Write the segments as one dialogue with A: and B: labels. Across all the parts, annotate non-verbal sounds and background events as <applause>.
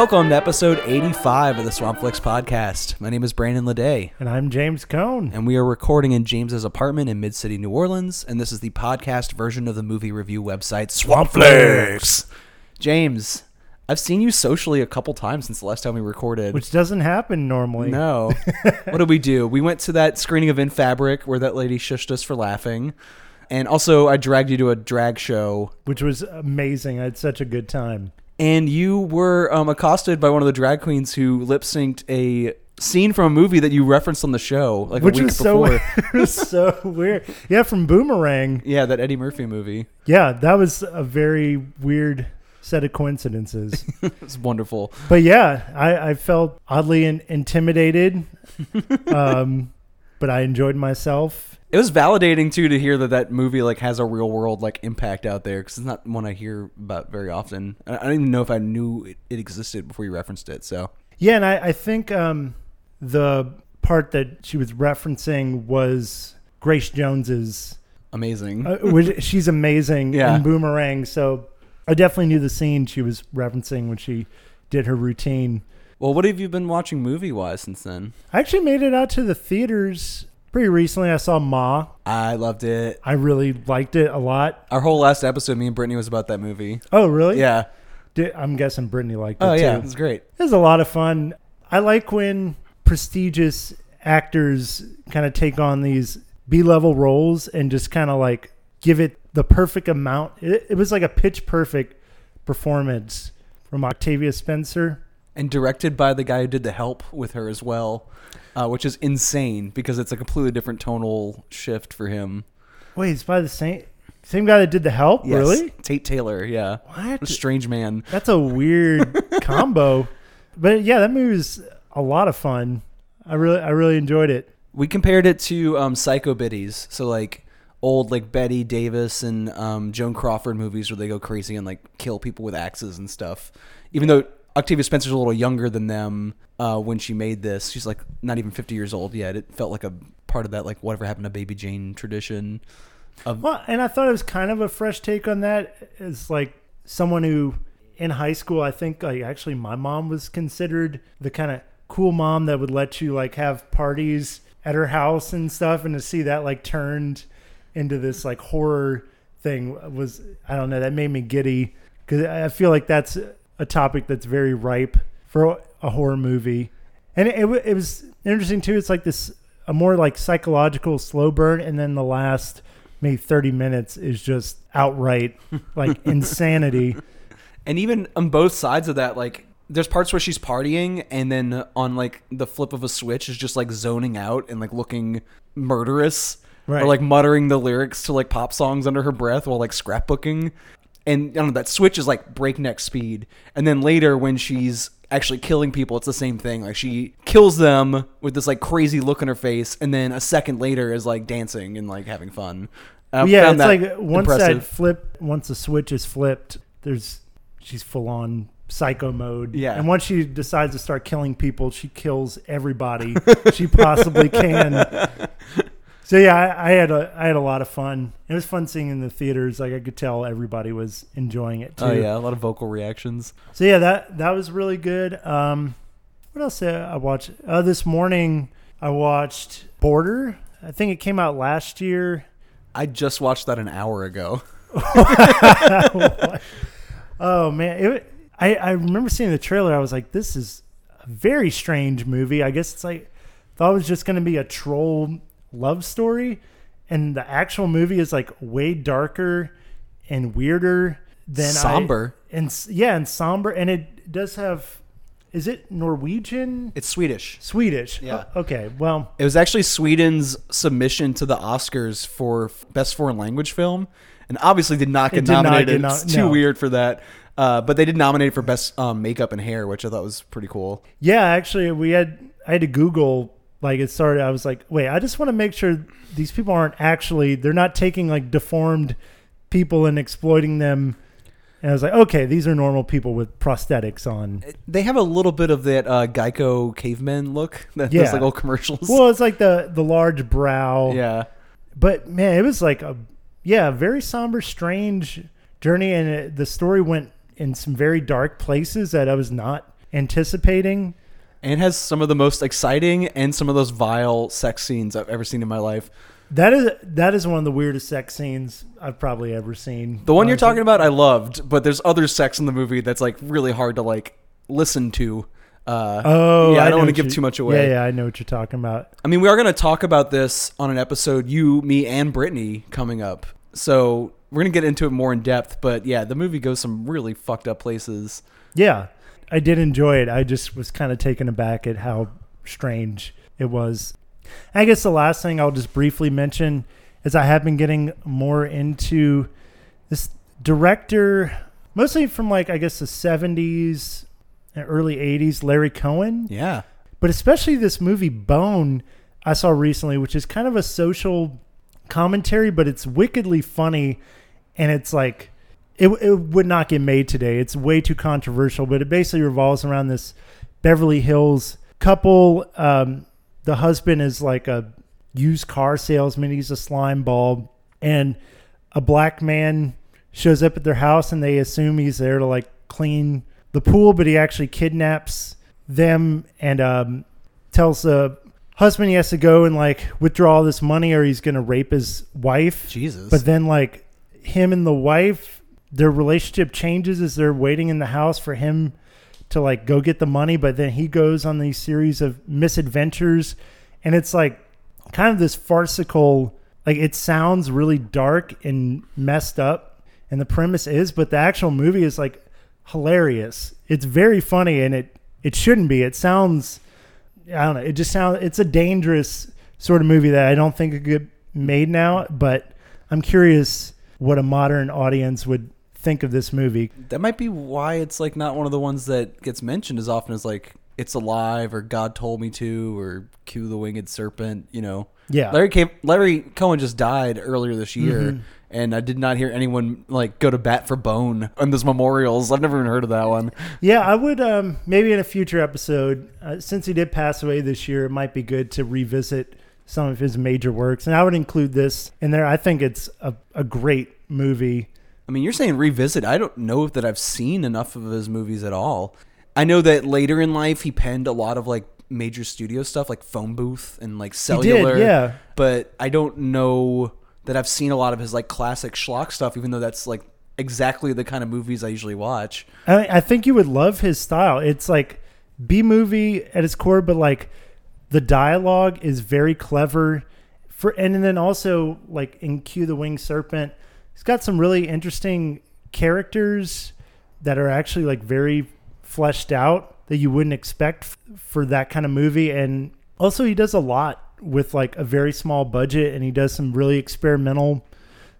A: Welcome to episode 85 of the Swampflix podcast. My name is Brandon Ledet,
B: And I'm James Cohn.
A: and we are recording in James's apartment in Mid City, New Orleans, and this is the podcast version of the movie review website Swampflix. James, I've seen you socially a couple times since the last time we recorded.
B: Which doesn't happen normally.
A: no. <laughs> what did we do? We went to that screening of In Fabric where that lady shushed us for laughing. And also, I dragged you to a drag show
B: Which was amazing. I had such a good time.
A: And you were um, accosted by one of the drag queens who lip synced a scene from a movie that you referenced on the show, like
B: Which
A: a week
B: was so
A: before. <laughs>
B: was so weird. Yeah, from Boomerang.
A: yeah, that Eddie Murphy movie.
B: Yeah, that was a very weird set of coincidences. <laughs>
A: It's wonderful.
B: but yeah, I, I felt oddly in, intimidated. <laughs> um, but I enjoyed myself.
A: It was validating too to hear that that movie like has a real world like impact out there because it's not one I hear about very often. I I don't even know if I knew it, it existed before you referenced it. So
B: Yeah, and I, I think um, the part that she was referencing was Grace Jones's
A: amazing.
B: uh, which she's amazing <laughs>
A: Yeah.
B: in Boomerang. So I definitely knew the scene she was referencing when she did her routine.
A: well, what have you been watching movie wise since then?
B: I actually made it out to the theaters pretty recently. I saw Ma.
A: I loved it.
B: I really liked it a lot.
A: Our whole last episode, me and Britnee was about that movie.
B: Oh, really?
A: Yeah.
B: Di- I'm guessing Britnee liked it
A: Oh
B: too.
A: yeah, it was great.
B: It was a lot of fun. I like when prestigious actors kind of take on these B level roles and just kind of like give it the perfect amount. It, it was like a pitch perfect performance from Octavia Spencer.
A: and directed by the guy who did the help with her as well uh, which is insane because it's a completely different tonal shift for him
B: Wait, it's by the same same guy that did the help?
A: Yes,
B: Really?
A: tate taylor yeah
B: What?
A: a strange man
B: That's a weird <laughs> combo. But yeah, that movie was a lot of fun. I really I really enjoyed it.
A: we compared it to um, psycho biddies so like old like Bette Davis and um, joan crawford movies where they go crazy and like kill people with axes and stuff even though octavia spencer's a little younger than them uh, when she made this. She's like not even 50 years old yet. It felt like a part of that like whatever happened to baby jane tradition of
B: Well, and I thought it was kind of a fresh take on that. It's like someone who in high school, I think like actually my mom was considered the kind of cool mom that would let you like have parties at her house and stuff and to see that like turned into this like horror thing was I don't know, that made me giddy. Cuz I feel like that's a topic that's very ripe for a horror movie. And it, it, it was interesting too. It's like this a more like psychological slow burn and then the last maybe 30 minutes is just outright like <laughs> insanity.
A: and even on both sides of that like there's parts where she's partying and then on like the flip of a switch is just like zoning out and like looking murderous
B: Right.
A: or like muttering the lyrics to like pop songs under her breath while like scrapbooking and I don't know, that switch is like breakneck speed and then later when she's actually killing people it's the same thing like she kills them with this like crazy look on her face and then a second later is like dancing and like having fun I
B: yeah, it's like once that flip once the switch is flipped, there's she's full on psycho mode.
A: Yeah.
B: And once she decides to start killing people, she kills everybody she possibly can. <laughs> So yeah, I, I had a I had a lot of fun. It was fun seeing in the theaters. Like I could tell everybody was enjoying it too.
A: oh yeah a lot of vocal reactions
B: So yeah, that that was really good. Um, what else did I watch? Uh, this morning I watched Border. I think it came out last year.
A: I just watched that an hour ago. <laughs> <laughs>
B: Oh man, it, I I remember seeing the trailer. I was like, this is a very strange movie. I guess it's like thought it was just going to be a troll love story, and the actual movie is like way darker and weirder than I-
A: Somber.
B: and yeah, and somber, and it does have. Is it Norwegian?
A: It's Swedish.
B: Swedish.
A: Yeah.
B: O- okay. Well,
A: It was actually Sweden's submission to the Oscars for best foreign language film, and obviously did not get
B: did not
A: nominated.
B: get no-
A: it's too
B: no.
A: weird for that. Uh, but they did nominate for best um, makeup and hair, which I thought was pretty cool.
B: yeah. Actually, we had I had to Google like it started. I was like, wait, I just want to make sure these people aren't actually they're not taking like deformed people and exploiting them. And I was like, okay, these are normal people with prosthetics on.
A: They have a little bit of that uh, Geico caveman look. <laughs> That
B: Yeah.
A: those like old commercials.
B: Well, it's like the the large brow.
A: yeah.
B: But man, it was like a yeah, a very somber, strange journey, and it, the story went in some very dark places that I was not anticipating.
A: And has some of the most exciting and some of those vile sex scenes I've ever seen in my life.
B: That is that is one of the weirdest sex scenes I've probably ever seen.
A: The one you're talking about, I loved, but there's other sex in the movie that's like really hard to like listen to. Uh,
B: Oh,
A: yeah, I, don't want to give
B: you-
A: too much away.
B: Yeah, yeah, I know what you're talking about.
A: I mean, we are going to talk about this on an episode, you, me, and Britnee coming up. So we're going to get into it more in depth. But yeah, the movie goes some really fucked up places.
B: Yeah, I did enjoy it. I just was kind of taken aback at how strange it was. I guess the last thing I'll just briefly mention is I have been getting more into this director, mostly from like I guess the 70s and early 80s, Larry Cohen.
A: Yeah.
B: but especially this movie Bone I saw recently, which is kind of a social commentary, but it's wickedly funny, and it's like it, it would not get made today. It's way too controversial, but it basically revolves around this Beverly Hills couple. Um, the husband is like a used car salesman. He's a slime ball, and a black man shows up at their house, and they assume he's there to like clean the pool, but he actually kidnaps them and um, tells the husband he has to go and like withdraw all this money or he's gonna rape his wife.
A: Jesus.
B: But then like him and the wife, their relationship changes as they're waiting in the house for him to like go get the money, but then he goes on these series of misadventures and it's like kind of this farcical like it sounds really dark and messed up and the premise is but the actual movie is like hilarious. It's very funny and it it shouldn't be. It sounds I don't know. It just sounds. It's a dangerous sort of movie that I don't think could get made now. But I'm curious what a modern audience would think of this movie.
A: that might be why it's like not one of the ones that gets mentioned as often as like It's Alive or God Told Me to or Q the Winged Serpent, you know.
B: Yeah,
A: Larry came, Larry Cohen just died earlier this year,
B: Mhm.
A: and I did not hear anyone like go to bat for Bone on those memorials. I've never even heard of that one.
B: yeah. I would um, maybe in a future episode, uh, since he did pass away this year, it might be good to revisit some of his major works, and I would include this in there. I think it's a, a great movie.
A: I mean, you're saying revisit. I don't know that I've seen enough of his movies at all. I know that later in life he penned a lot of like major studio stuff, like Phone Booth and like Cellular.
B: did, yeah.
A: But I don't know that I've seen a lot of his like classic schlock stuff, even though that's like exactly the kind of movies I usually watch.
B: I, I think you would love his style. It's like B movie at its core, but like the dialogue is very clever. For and then also like in Cue the Winged Serpent, he's got some really interesting characters that are actually like very fleshed out that you wouldn't expect f- for that kind of movie. And also he does a lot with like a very small budget, and he does some really experimental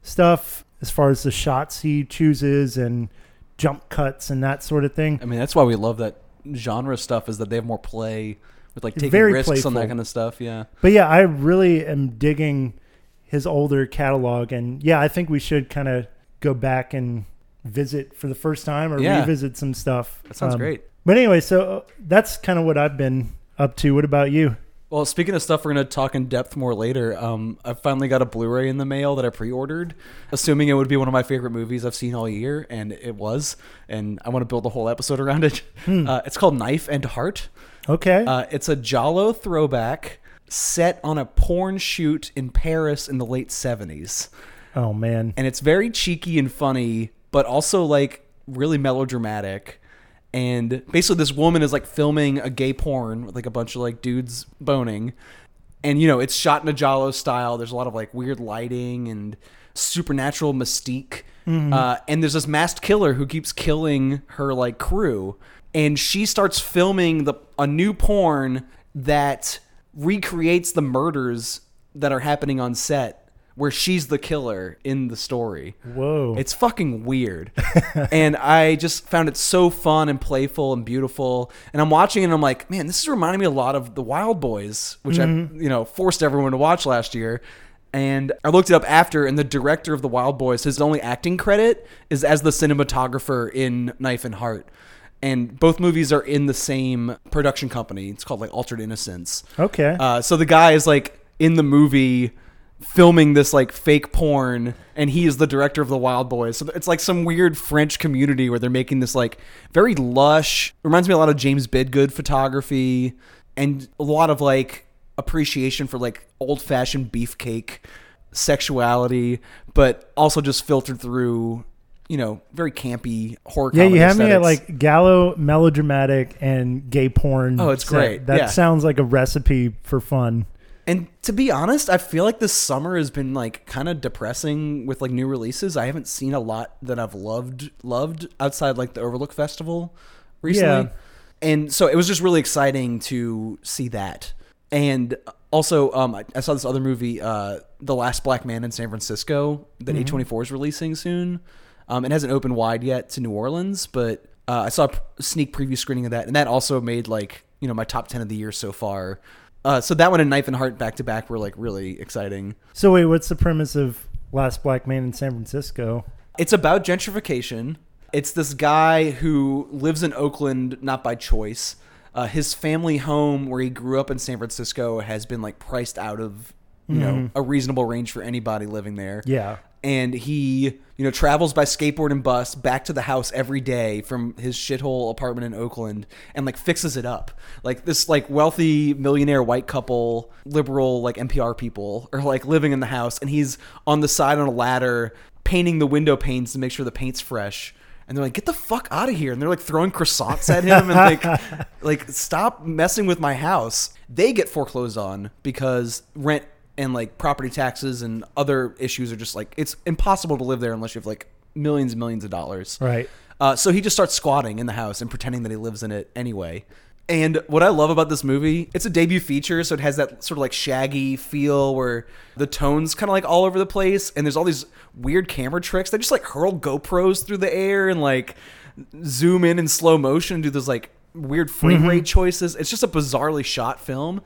B: stuff as far as the shots he chooses and jump cuts and that sort of thing.
A: I mean, that's why we love that genre stuff is that they have more play with like taking
B: Very
A: risks on that kind of stuff. Yeah.
B: But yeah, I really am digging his older catalog, and yeah, I think we should kind of go back and visit for the first time or
A: Yeah.
B: revisit some stuff.
A: That sounds
B: Um,
A: great.
B: But anyway, so uh, that's kind of what I've been up to. What about you?
A: Well, speaking of stuff we're going to talk in depth more later, um, I finally got a Blu-ray in the mail that I pre-ordered, assuming it would be one of my favorite movies I've seen all year, and it was. And I want to build a whole episode around it. Uh, it's called Knife and Heart.
B: Okay.
A: Uh, it's a giallo throwback set on a porn shoot in Paris in the late 70s.
B: oh man.
A: and it's very cheeky and funny, but also like really melodramatic. And basically, this woman is like filming a gay porn with like a bunch of like dudes boning, and you know it's shot in a giallo style. There's a lot of like weird lighting and supernatural mystique. Uh, and there's this masked killer who keeps killing her like crew, and she starts filming the a new porn that recreates the murders that are happening on set where she's the killer in the story.
B: Whoa.
A: It's fucking weird. <laughs> and I just found it so fun and playful and beautiful. And I'm watching it and I'm like, man, this is reminding me a lot of The Wild Boys, which I, mm-hmm. you know, forced everyone to watch last year. And I looked it up after, and the director of The Wild Boys, his only acting credit is as the cinematographer in Knife and Heart. And both movies are in the same production company. It's called like Altered Innocence.
B: okay.
A: Uh, so the guy is like in the movie filming this like fake porn and he is the director of the wild boys so it's like some weird french community where they're making this like very lush reminds me a lot of james bidgood photography and a lot of like appreciation for like old-fashioned beefcake sexuality but also just filtered through you know very campy horror
B: Yeah, you have me at like giallo, melodramatic, and gay porn.
A: Oh, it's
B: set.
A: great.
B: That
A: Yeah.
B: sounds like a recipe for fun.
A: And to be honest, I feel like this summer has been like kind of depressing with like new releases. I haven't seen a lot that I've loved loved outside like the Overlook Festival recently.
B: Yeah.
A: And so it was just really exciting to see that. And also um I, I saw this other movie uh The Last Black Man in San Francisco that A24 is releasing soon. Um it hasn't opened wide yet to New Orleans, but uh, I saw a sneak preview screening of that and that also made like, you know, my top 10 of the year so far. Uh, so that one and Knife and Heart back to back were like really exciting.
B: So wait, what's the premise of Last Black Man in San Francisco?
A: It's about gentrification. It's this guy who lives in Oakland not by choice. Uh, his family home, where he grew up in San Francisco, has been like priced out of you know a reasonable range for anybody living there.
B: Yeah.
A: And he you know travels by skateboard and bus back to the house every day from his shithole apartment in Oakland and like fixes it up. Like this like wealthy millionaire white couple, liberal like NPR people are like living in the house and he's on the side on a ladder painting the window panes to make sure the paint's fresh. And they're like, "Get the fuck out of here!" And they're like throwing croissants at him and like, <laughs> like stop messing with my house. They get foreclosed on because rent and like property taxes and other issues are just like it's impossible to live there unless you have like millions and millions of dollars.
B: Right.
A: Uh, so he just starts squatting in the house and pretending that he lives in it anyway. And what I love about this movie, it's a debut feature, so it has that sort of like shaggy feel where the tone's kind of like all over the place, and there's all these weird camera tricks. They just like hurl GoPros through the air and like zoom in in slow motion and do those like weird frame rate choices. It's just a bizarrely shot film.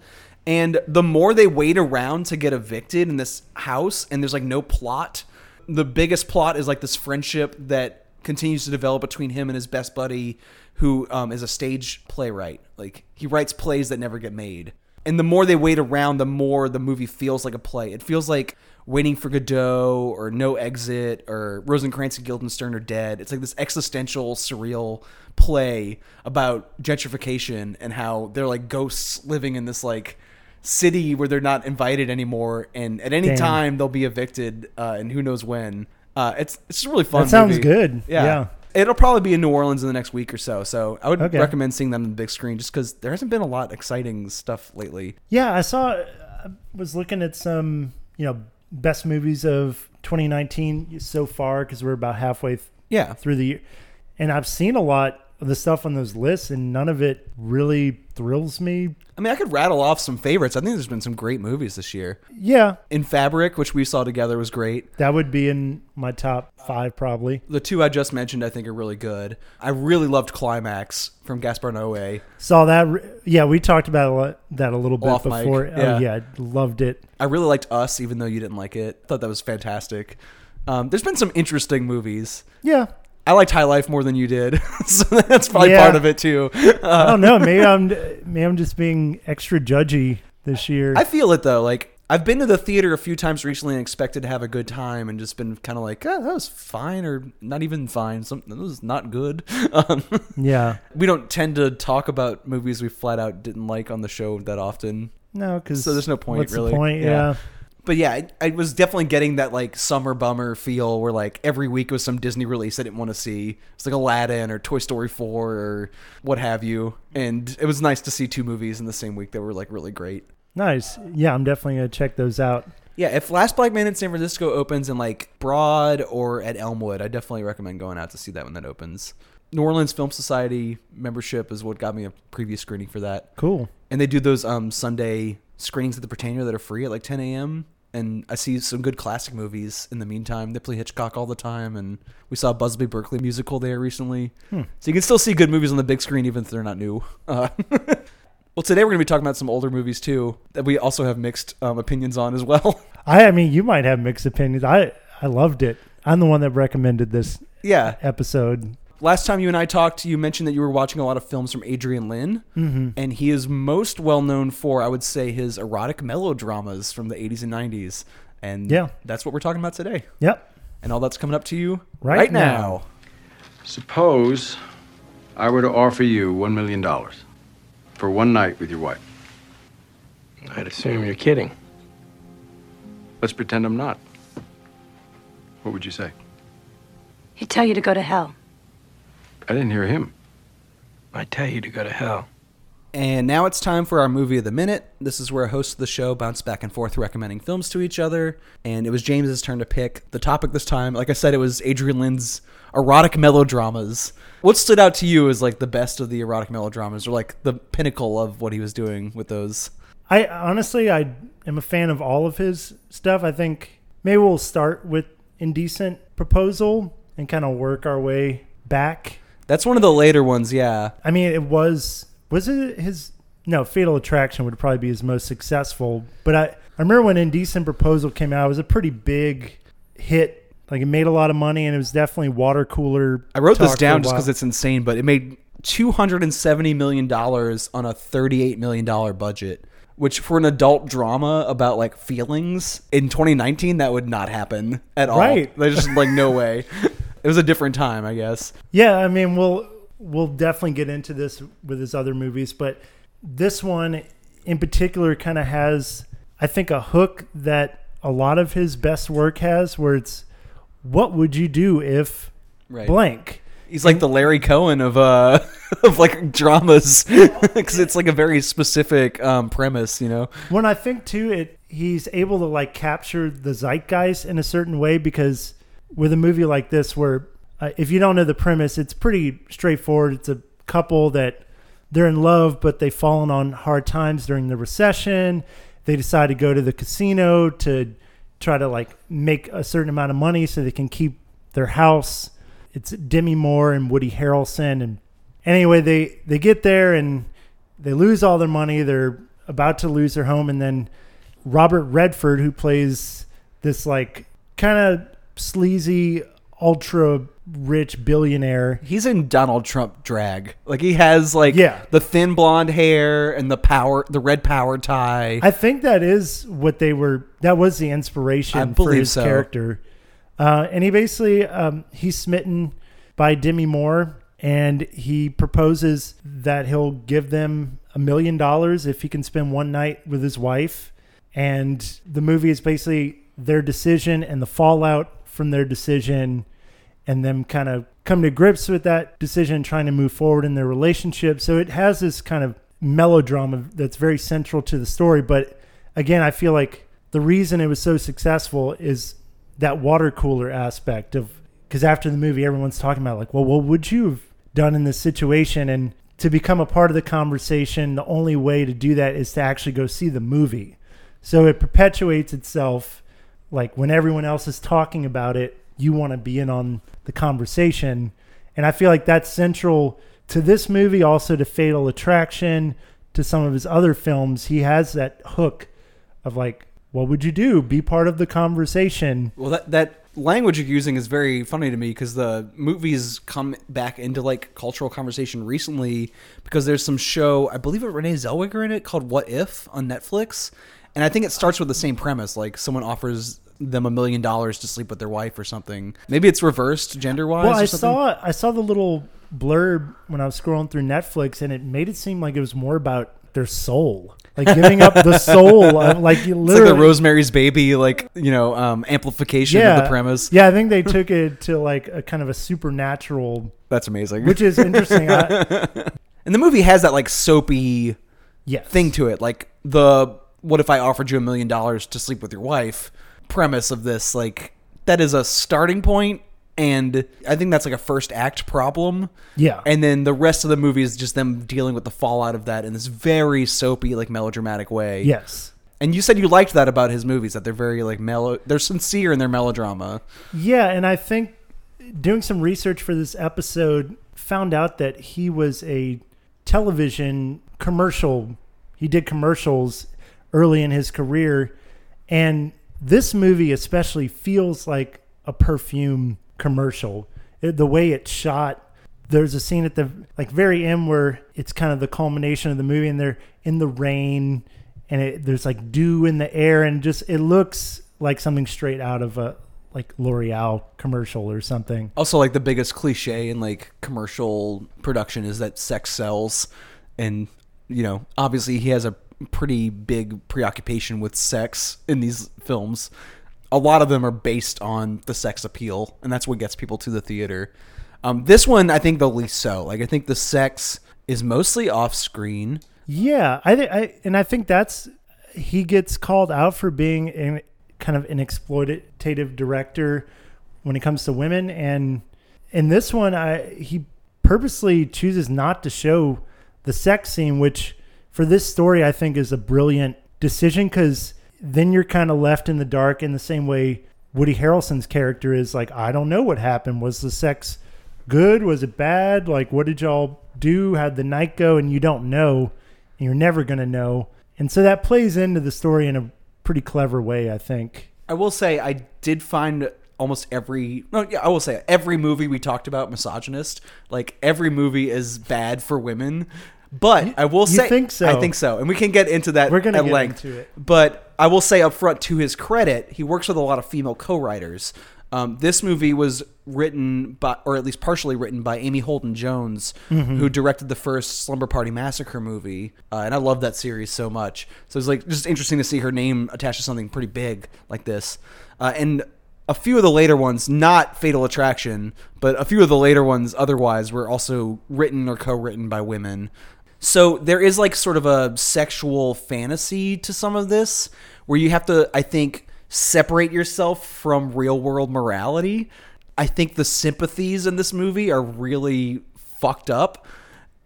A: And the more they wait around to get evicted in this house, and there's like no plot, the biggest plot is like this friendship that continues to develop between him and his best buddy, who um, is a stage playwright. Like he writes plays that never get made. And the more they wait around, the more the movie feels like a play. It feels like Waiting for Godot or No Exit or Rosencrantz and Guildenstern are dead. It's like this existential, surreal play about gentrification and how they're like ghosts living in this like city where they're not invited anymore, and at any
B: Damn.
A: time they'll be evicted, uh, and who knows when. Uh, it's it's really fun.
B: That sounds
A: movie.
B: good. Yeah.
A: It'll probably be in New Orleans in the next week or so. So I would
B: Okay.
A: recommend seeing them on the big screen just because there hasn't been a lot exciting stuff lately.
B: Yeah, I saw. I was looking at some, you know, best movies of 2019 so far because we're about halfway th-
A: Yeah.
B: through the year, and I've seen a lot the stuff on those lists, and none of it really thrills me.
A: I mean, I could rattle off some favorites. I think there's been some great movies this year.
B: Yeah,
A: In Fabric, which we saw together, was great.
B: that would be in my top five probably.
A: The two I just mentioned, I think, are really good. I really loved Climax from Gaspar Noé.
B: Saw that. Yeah, we talked about that a little bit
A: Off mic,
B: before.
A: yeah.
B: Oh yeah, loved it.
A: I really liked Us, even though you didn't like it. Thought that was fantastic. Um, there's been some interesting movies.
B: Yeah,
A: I liked High Life more than you did, <laughs> so that's probably
B: Yeah.
A: part of it too.
B: I don't know. Maybe I'm maybe I'm just being extra judgy this year.
A: I feel it though. Like I've been to the theater a few times recently and expected to have a good time, and just been kind of like, oh, that was fine, or not even fine. Something that was not good. <laughs> Um,
B: yeah.
A: we don't tend to talk about movies we flat out didn't like on the show that often.
B: No, because
A: So there's no point,
B: What's
A: really.
B: the point?
A: Yeah.
B: Yeah.
A: But yeah, I, I was definitely getting that like summer bummer feel where like every week was some Disney release I didn't want to see. It's like Aladdin or Toy Story 4 or what have you. And it was nice to see two movies in the same week that were like really great.
B: Nice. Yeah, I'm definitely gonna check those out.
A: Yeah, if Last Black Man in San Francisco opens in like Broad or at Elmwood, I definitely recommend going out to see that when that opens. New Orleans Film Society membership is what got me a previous screening for that.
B: Cool.
A: And they do those um, Sunday screenings at the Prytania that are free at like 10 a.m. And I see some good classic movies in the meantime. They play Hitchcock all the time. And we saw a Busby Berkeley musical there recently.
B: Hmm.
A: So you can still see good movies on the big screen even if they're not new. <laughs> Uh, <laughs> well, today we're going to be talking about some older movies too that we also have mixed um, opinions on as well. <laughs>
B: I, I mean, you might have mixed opinions. I I loved it. I'm the one that recommended this
A: yeah.
B: episode.
A: Last time you and I talked, you mentioned that you were watching a lot of films from Adrian Lyne.
B: hmm
A: and he is most well known for, I would say, his erotic melodramas from the 80s and 90s. And
B: Yeah.
A: that's what we're talking about today.
B: Yep.
A: And all that's coming up to you
B: Right
A: right,
B: now.
A: now.
C: Suppose I were to offer you $1 million for one night with your wife.
D: I'd assume you're kidding.
C: Let's pretend I'm not. What would you say?
E: He'd tell you to go to hell.
C: I didn't hear him.
D: I'd tell you to go to hell.
A: And now it's time for our movie of the minute. This is where hosts of the show bounce back and forth recommending films to each other. And it was James's turn to pick the topic this time. Like I said, it was Adrian Lyne's erotic melodramas. What stood out to you as like the best of the erotic melodramas, or like the pinnacle of what he was doing with those?
B: I honestly, I am a fan of all of his stuff. I think maybe we'll start with Indecent Proposal and kind of work our way back.
A: That's one of the later ones, yeah.
B: I mean, it was was it his no Fatal Attraction would probably be his most successful. But I I remember when Indecent Proposal came out, it was a pretty big hit. Like it made a lot of money, and it was definitely water cooler.
A: I wrote this down just because it's insane, but it made two hundred and seventy million dollars on a thirty-eight million dollar budget. Which, for an adult drama about like feelings in 2019, that would not happen at all.
B: Right.
A: There's just like no <laughs> way. It was a different time, I guess.
B: Yeah, I mean, we'll we'll definitely get into this with his other movies, but this one in particular kind of has, I think, a hook that a lot of his best work has, where it's, what would you do if
A: Right.
B: blank?
A: He's like the Larry Cohen of uh <laughs> of like dramas <laughs> because it's like a very specific um, premise, you know.
B: When I think too, it he's able to like capture the zeitgeist in a certain way because with a movie like this, where uh, if you don't know the premise, it's pretty straightforward. It's a couple that they're in love, but they've fallen on hard times during the recession. They decide to go to the casino to try to like make a certain amount of money so they can keep their house. It's Demi Moore and Woody Harrelson, and anyway, they they get there and they lose all their money. They're about to lose their home, and then Robert Redford, who plays this like kind of sleazy, ultra rich billionaire.
A: He's in Donald Trump drag. Like he has like
B: Yeah.
A: the thin blonde hair and the power, the red power tie.
B: I think that is what they were. That was the inspiration for his
A: so.
B: character. Uh, and he basically um, he's smitten by Demi Moore, and he proposes that he'll give them a million dollars if he can spend one night with his wife. And the movie is basically their decision and the fallout from their decision, and them kind of come to grips with that decision, trying to move forward in their relationship. So it has this kind of melodrama that's very central to the story. But again, I feel like the reason it was so successful is that water cooler aspect of because after the movie, everyone's talking about like, well, what would you have done in this situation? And to become a part of the conversation, the only way to do that is to actually go see the movie. So it perpetuates itself. Like when everyone else is talking about it, you want to be in on the conversation. And I feel like that's central to this movie, also to Fatal Attraction, to some of his other films. He has that hook of like, what would you do? Be part of the conversation.
A: Well, that that language you're using is very funny to me because the movies come back into like cultural conversation recently because there's some show I believe it Renee Zellweger in it called What If on Netflix, and I think it starts with the same premise like someone offers them a million dollars to sleep with their wife or something. Maybe it's reversed gender wise.
B: Well, I saw I saw the little blurb when I was scrolling through Netflix, and it made it seem like it was more about their soul, like giving up the <laughs> soul, of, like you
A: It's like
B: literally.
A: the Rosemary's Baby, like you know, um, amplification
B: yeah,
A: of the premise.
B: Yeah, I think they <laughs> took it to like a kind of a supernatural,
A: That's amazing.
B: which is interesting. I, <laughs>
A: and the movie has that like soapy
B: yes.
A: thing to it, like the "What if I offered you a million dollars to sleep with your wife?" Premise of this. Like that is a starting point, and I think that's like a first act problem.
B: Yeah.
A: And then the rest of the movie is just them dealing with the fallout of that in this very soapy, like melodramatic way.
B: yes.
A: And you said you liked that about his movies, that they're very like mellow, they're sincere in their melodrama.
B: Yeah, and I think doing some research for this episode found out that he was a television commercial. He did commercials early in his career, and this movie especially feels like a perfume commercial. It- the way it's shot, there's a scene at the like very end where it's kind of the culmination of the movie, and they're in the rain, and it, there's like dew in the air, and just it looks like something straight out of a like L'Oreal commercial or something.
A: Also, like the biggest cliche in like commercial production is that sex sells, and you know, obviously he has a pretty big preoccupation with sex in these films. A lot of them are based on the sex appeal, and that's what gets people to the theater. Um, this one, I think the least so. Like, I think the sex is mostly off screen.
B: Yeah, I think I and I think that's he gets called out for being an kind of an exploitative director when it comes to women and in this one I he purposely chooses not to show the sex scene which for this story I think is a brilliant decision cuz then you're kind of left in the dark in the same way Woody Harrelson's character is like I don't know what happened. Was the sex good? Was it bad? Like what did y'all do? How'd the night go? And you don't know and you're never going to know. And so that plays into the story in a pretty clever way, I think.
A: I will say I did find almost every no yeah I will say every movie we talked about misogynist. Like every movie is bad for women but I will
B: You
A: say
B: think so?
A: I think so and we can get into that
B: We're gonna
A: at
B: get
A: length
B: into it.
A: but I will say up front to his credit he works with a lot of female co-writers um, this movie was written by or at least partially written by Amy Holden Jones
B: Mm-hmm.
A: who directed the first Slumber Party Massacre movie uh, and I love that series so much so it's like just interesting to see her name attached to something pretty big like this uh, and a few of the later ones, not Fatal Attraction, but a few of the later ones otherwise were also written or co-written by women. So there is like sort of a sexual fantasy to some of this where you have to I think separate yourself from real world morality. I think the sympathies in this movie are really fucked up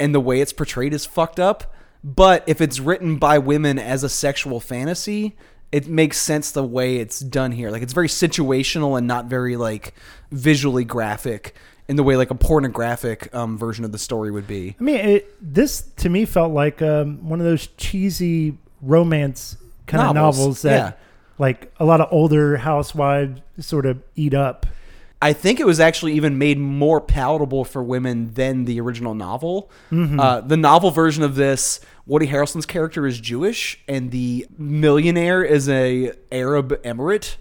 A: and the way it's portrayed is fucked up. But if it's written by women as a sexual fantasy, it makes sense the way it's done here. Like it's very situational and not very like visually graphic in the way like a pornographic um, version of the story would be.
B: I mean, it, this to me felt like um, one of those cheesy romance kind of
A: Novels,
B: novels that,
A: yeah.
B: like, a lot of older housewives sort of eat up.
A: I think it was actually even made more palatable for women than the original novel. Uh, the novel version of this, Woody Harrelson's character is Jewish, and the millionaire is a Arab emirate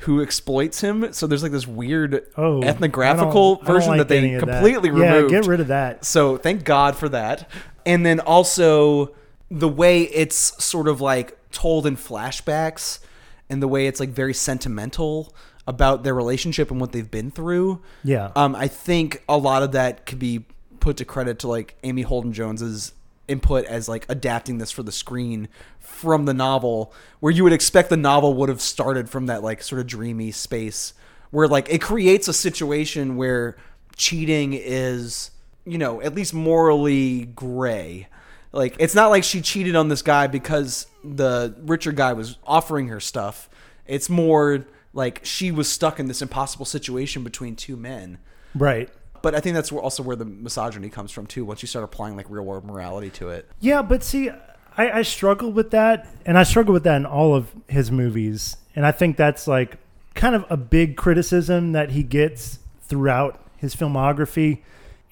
A: who exploits him. So there's like this weird
B: Oh,
A: ethnographical
B: I don't- I don't
A: version
B: like
A: that they
B: of that.
A: completely
B: Yeah, get rid of that.
A: So thank God for that. And then also the way it's sort of like told in flashbacks and the way it's like very sentimental about their relationship and what they've been through.
B: Yeah.
A: Um, I think a lot of that could be put to credit to like Amy Holden Jones's input as like adapting this for the screen from the novel where you would expect the novel would have started from that like sort of dreamy space where like it creates a situation where cheating is you know at least morally gray. Like it's not like she cheated on this guy because the richer guy was offering her stuff. It's more like she was stuck in this impossible situation between two men.
B: Right.
A: But I think that's also where the misogyny comes from too. Once you start applying like real world morality to it,
B: Yeah, but see, I, I struggle with that, and I struggle with that in all of his movies, and I think that's like kind of a big criticism that he gets throughout his filmography,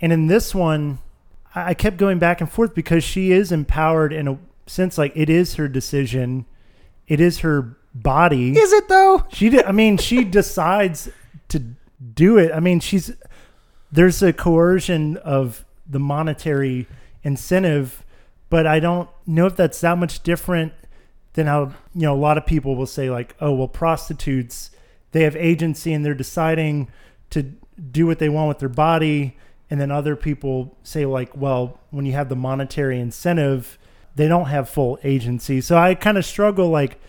B: and in this one, I I kept going back and forth because she is empowered in a sense, like it is her decision, it is her body.
A: is it though?
B: She did. I mean, she <laughs> decides to do it. I mean, she's there's a coercion of the monetary incentive, but I don't know if that's that much different than how you know a lot of people will say like, oh well, prostitutes they have agency and they're deciding to do what they want with their body, and then other people say like, well, when you have the monetary incentive, they don't have full agency. So I kind of struggle like.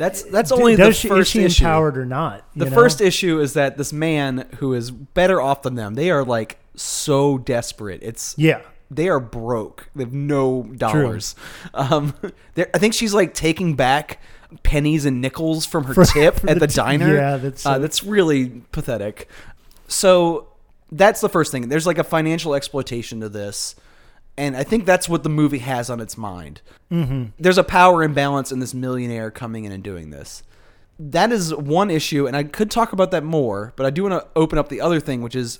A: That's that's only
B: does
A: the
B: she,
A: first
B: is she
A: issue.
B: empowered or not?
A: The
B: know?
A: first issue is that this man who is better off than them, they are like so desperate. It's
B: Yeah.
A: they are broke. They have no dollars. Um, <laughs> I think she's like taking back pennies and nickels from her <laughs>
B: For-
A: tip
B: for
A: at
B: the
A: the, diner.
B: yeah, that's
A: uh, that's really pathetic. So that's the first thing. There's like a financial exploitation to this. And I think that's what the movie has on its mind. Mm-hmm. There's a power imbalance in this millionaire coming in and doing this. That is one issue, and I could talk about that more, but I do want to open up the other thing, which is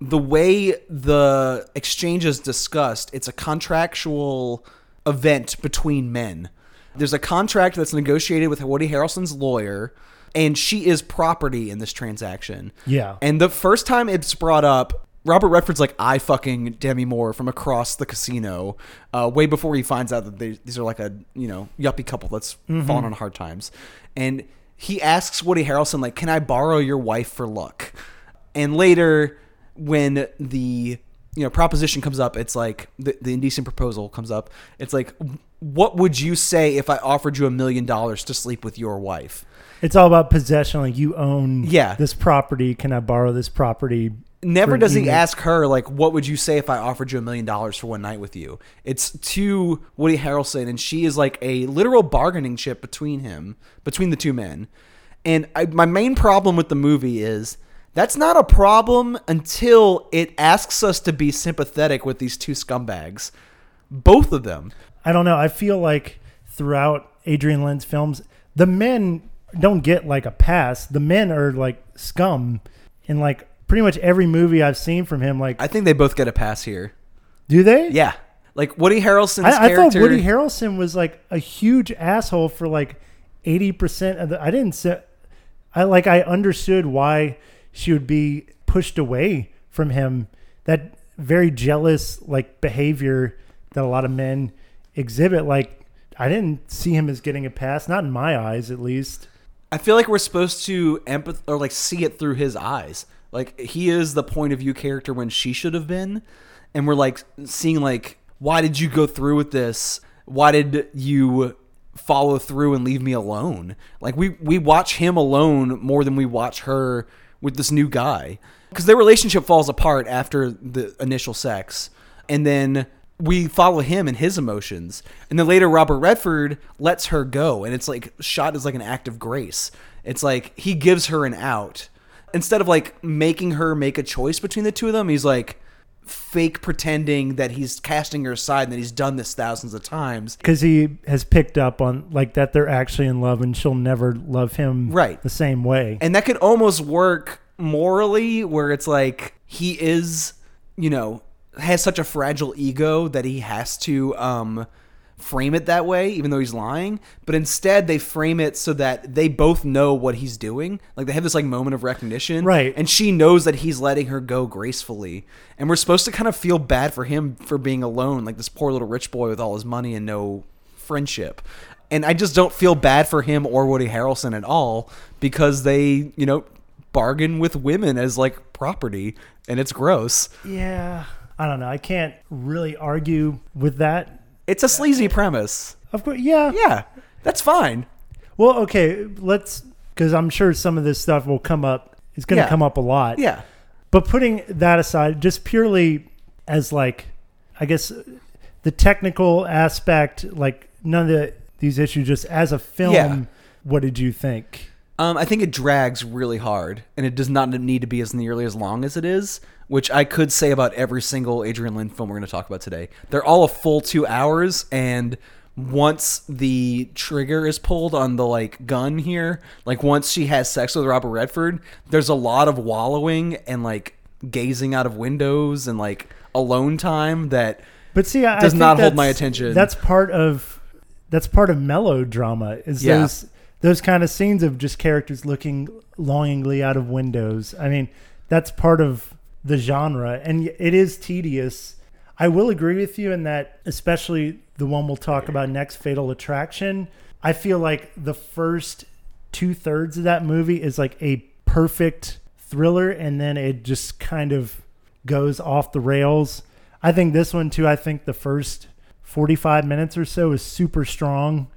A: the way the exchange is discussed. It's a contractual event between men. There's a contract that's negotiated with Woody Harrelson's lawyer and she is property in this transaction.
B: Yeah.
A: And the first time it's brought up, Robert Redford's like, I fucking Demi Moore from across the casino, uh, way before he finds out that they, these are like a, you know, yuppie couple that's fallen on hard times. And he asks Woody Harrelson, like, can I borrow your wife for luck? And later, when the you know proposition comes up, it's like the, the indecent proposal comes up. It's like, what would you say if I offered you a million dollars to sleep with your wife?
B: It's all about possession. Like you own
A: Yeah.
B: this property. Can I borrow this property?
A: Never does he ask her like, "What would you say if I offered you a million dollars for one night with you?" It's to Woody Harrelson, and she is like a literal bargaining chip between him, between the two men. And I, my main problem with the movie is that's not a problem until it asks us to be sympathetic with these two scumbags, both of them.
B: I don't know. I feel like throughout Adrian Lyne's films, the men don't get like a pass. The men are like scum and like pretty much every movie I've seen from him. Like,
A: I think they both get a pass here.
B: do they?
A: Yeah, like Woody Harrelson's
B: I, I thought. Woody Harrelson was like a huge asshole for like eighty percent of the. I didn't say. I like. I understood why she would be pushed away from him. That very jealous like behavior that a lot of men exhibit. Like I didn't see him as getting a pass, not in my eyes at least.
A: I feel like we're supposed to empath or like see it through his eyes. Like he is the point of view character when she should have been, and we're like seeing like why did you go through with this? Why did you follow through and leave me alone? Like we we watch him alone more than we watch her with this new guy because their relationship falls apart after the initial sex, and then we follow him and his emotions. And then later Robert Redford lets her go and it's like shot as like an act of grace. It's like he gives her an out. Instead of like making her make a choice between the two of them, he's like fake pretending that he's casting her aside and that he's done this thousands of times.
B: Because he has picked up on like that they're actually in love and she'll never love him
A: Right.
B: the same way.
A: And that could almost work morally where it's like he is, you know, has such a fragile ego that he has to um frame it that way even though he's lying, but instead they frame it so that they both know what he's doing. Like they have this like moment of recognition.
B: Right.
A: And she knows that he's letting her go gracefully. And we're supposed to kind of feel bad for him for being alone, like this poor little rich boy with all his money and no friendship. And I just don't feel bad for him or Woody Harrelson at all because they, you know, bargain with women as like property and it's gross.
B: yeah. I don't know. I can't really argue with that.
A: It's a sleazy premise.
B: Of course, yeah.
A: Yeah, that's fine.
B: Well, okay, let's because I'm sure some of this stuff will come up. It's going to
A: Yeah.
B: come up a lot.
A: Yeah.
B: But putting that aside, just purely as like, I guess, the technical aspect, like none of the, these issues, just as a film,
A: Yeah.
B: what did you think?
A: Um, I think it drags really hard, and it does not need to be as nearly as long as it is, which I could say about every single Adrian Lyne film we're going to talk about today. They're all a full two hours, and once the trigger is pulled on the like gun here, like once she has sex with Robert Redford, there's a lot of wallowing and like gazing out of windows and like alone time that
B: But see, I, I
A: Does
B: think
A: not hold my attention.
B: That's part of that's part of melodrama. Is
A: Yeah.
B: those those kind of scenes of just characters looking longingly out of windows. I mean, that's part of the genre, and it is tedious. I will agree with you in that, especially the one we'll talk about next, Fatal Attraction. I feel like the first two thirds of that movie is like a perfect thriller, and then it just kind of goes off the rails. I think this one too. I think the first 45 minutes or so is super strong.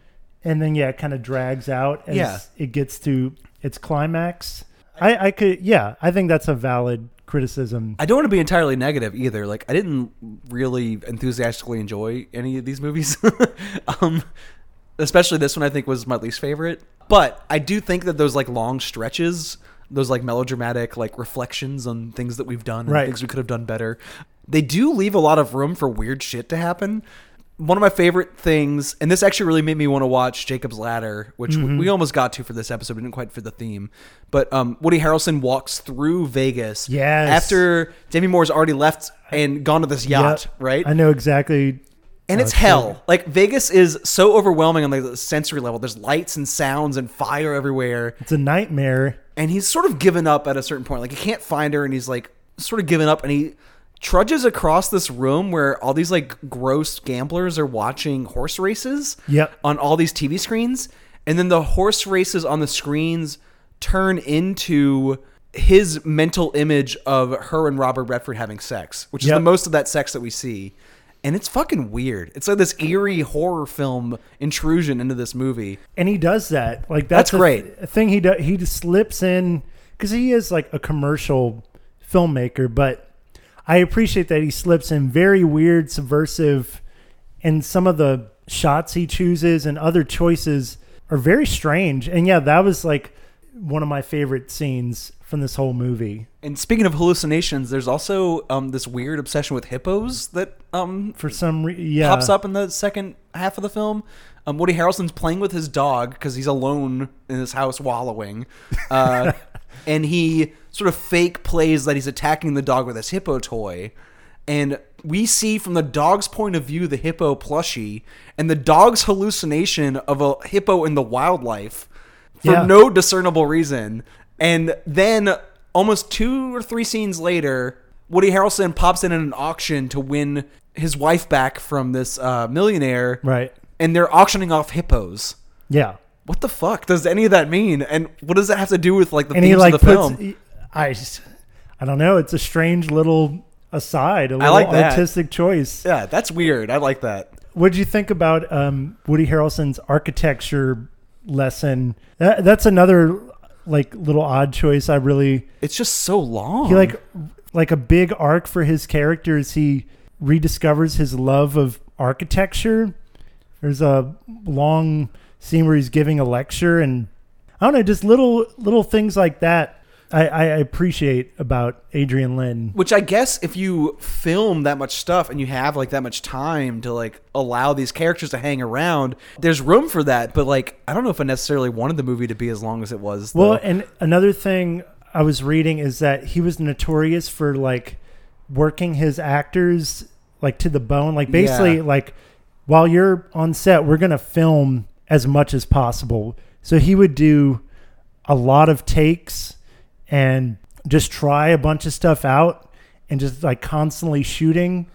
B: And then, yeah, it kind of drags out as
A: Yeah.
B: it gets to its climax. I, I could, yeah, I think that's a valid criticism.
A: I don't want to be entirely negative either. Like I didn't really enthusiastically enjoy any of these movies. <laughs> um especially this one I think was my least favorite. But I do think that those like long stretches, those like melodramatic like reflections on things that we've done and
B: Right.
A: things we could have done better, they do leave a lot of room for weird shit to happen. One of my favorite things, and this actually really made me want to watch Jacob's Ladder, which
B: Mm-hmm.
A: we almost got to for this episode. We didn't quite fit the theme, but um, Woody Harrelson walks through Vegas
B: Yes.
A: after Demi Moore's already left and gone to this yacht,
B: Yep.
A: right?
B: I know exactly.
A: and it's
B: Oh,
A: hell. Like Vegas is so overwhelming on like the sensory level. There's lights and sounds and fire everywhere,
B: It's a nightmare.
A: and he's sort of given up at a certain point. Like he can't find her, and he's like sort of given up, and he trudges across this room where all these like gross gamblers are watching horse races.
B: Yep.
A: On all these TV screens, and then the horse races on the screens turn into his mental image of her and Robert Redford having sex, which is the most of that sex that we see. And it's fucking weird. It's like this eerie horror film intrusion into this movie.
B: and he does that. Like
A: That's
B: that's, a
A: great.
B: th- thing he does. He just slips in because he is like a commercial filmmaker, but I appreciate that he slips in very weird, subversive, and some of the shots he chooses and other choices are very strange. And yeah, that was like one of my favorite scenes from this whole movie.
A: And speaking of hallucinations, there's also um, this weird obsession with hippos that um,
B: For some reason, yeah,
A: pops up in the second half of the film. Um, Woody Harrelson's playing with his dog because he's alone in his house wallowing, uh, <laughs> and he sort of fake plays that he's attacking the dog with his hippo toy, and we see from the dog's point of view the hippo plushie and the dog's hallucination of a hippo in the wildlife for
B: Yeah.
A: no discernible reason, and then almost two or three scenes later, Woody Harrelson pops in at an auction to win his wife back from this uh, millionaire,
B: right,
A: and they're auctioning off hippos.
B: yeah.
A: What the fuck does any of that mean? And what does that have to do with like the
B: And
A: themes
B: he like
A: of the
B: puts,
A: film?
B: I, just- I don't know. It's a strange little aside, a little
A: like
B: artistic choice.
A: yeah, that's weird. I like that.
B: What did you think about um, Woody Harrelson's architecture lesson? That, that's another like little odd choice. I really
A: It's just so long.
B: he like like a big arc for his character as he rediscovers his love of architecture. There's a long scene where he's giving a lecture, and I don't know, just little little things like that. I, I appreciate about Adrian Lyne.
A: Which I guess if you film that much stuff and you have like that much time to like allow these characters to hang around, there's room for that. But like, I don't know if I necessarily wanted the movie to be as long as it was.
B: Well, and another thing I was reading is that he was notorious for like working his actors like to the bone. Like basically,
A: Yeah.
B: like while you're on set, we're gonna film as much as possible. So he would do a lot of takes and just try a bunch of stuff out and just like constantly shooting.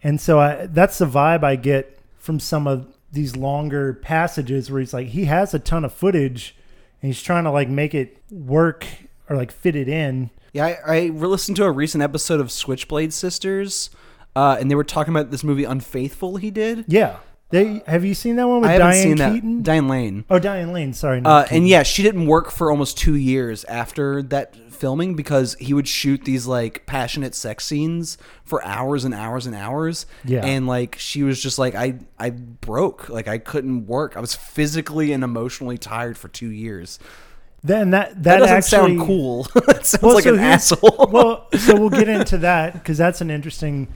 B: And so I, that's the vibe I get from some of these longer passages where he's like, he has a ton of footage and he's trying to like make it work or like fit it in.
A: Yeah, I, I listened to a recent episode of Switchblade Sisters, uh, and they were talking about this movie Unfaithful he did.
B: Yeah. They have you seen that one with
A: I haven't
B: Diane
A: seen that.
B: Keaton?
A: Diane Lane.
B: oh, Diane Lane. Sorry. not
A: Uh, and yeah, she didn't work for almost two years after that filming because he would shoot these like passionate sex scenes for hours and hours and hours.
B: Yeah.
A: and like she was just like I I broke like I couldn't work. I was physically and emotionally tired for two years.
B: then that
A: That,
B: that,
A: doesn't
B: actually,
A: sound cool. <laughs> that sounds like
B: so
A: an
B: here's-
A: asshole. <laughs>
B: well, so we'll get into that because that's an interesting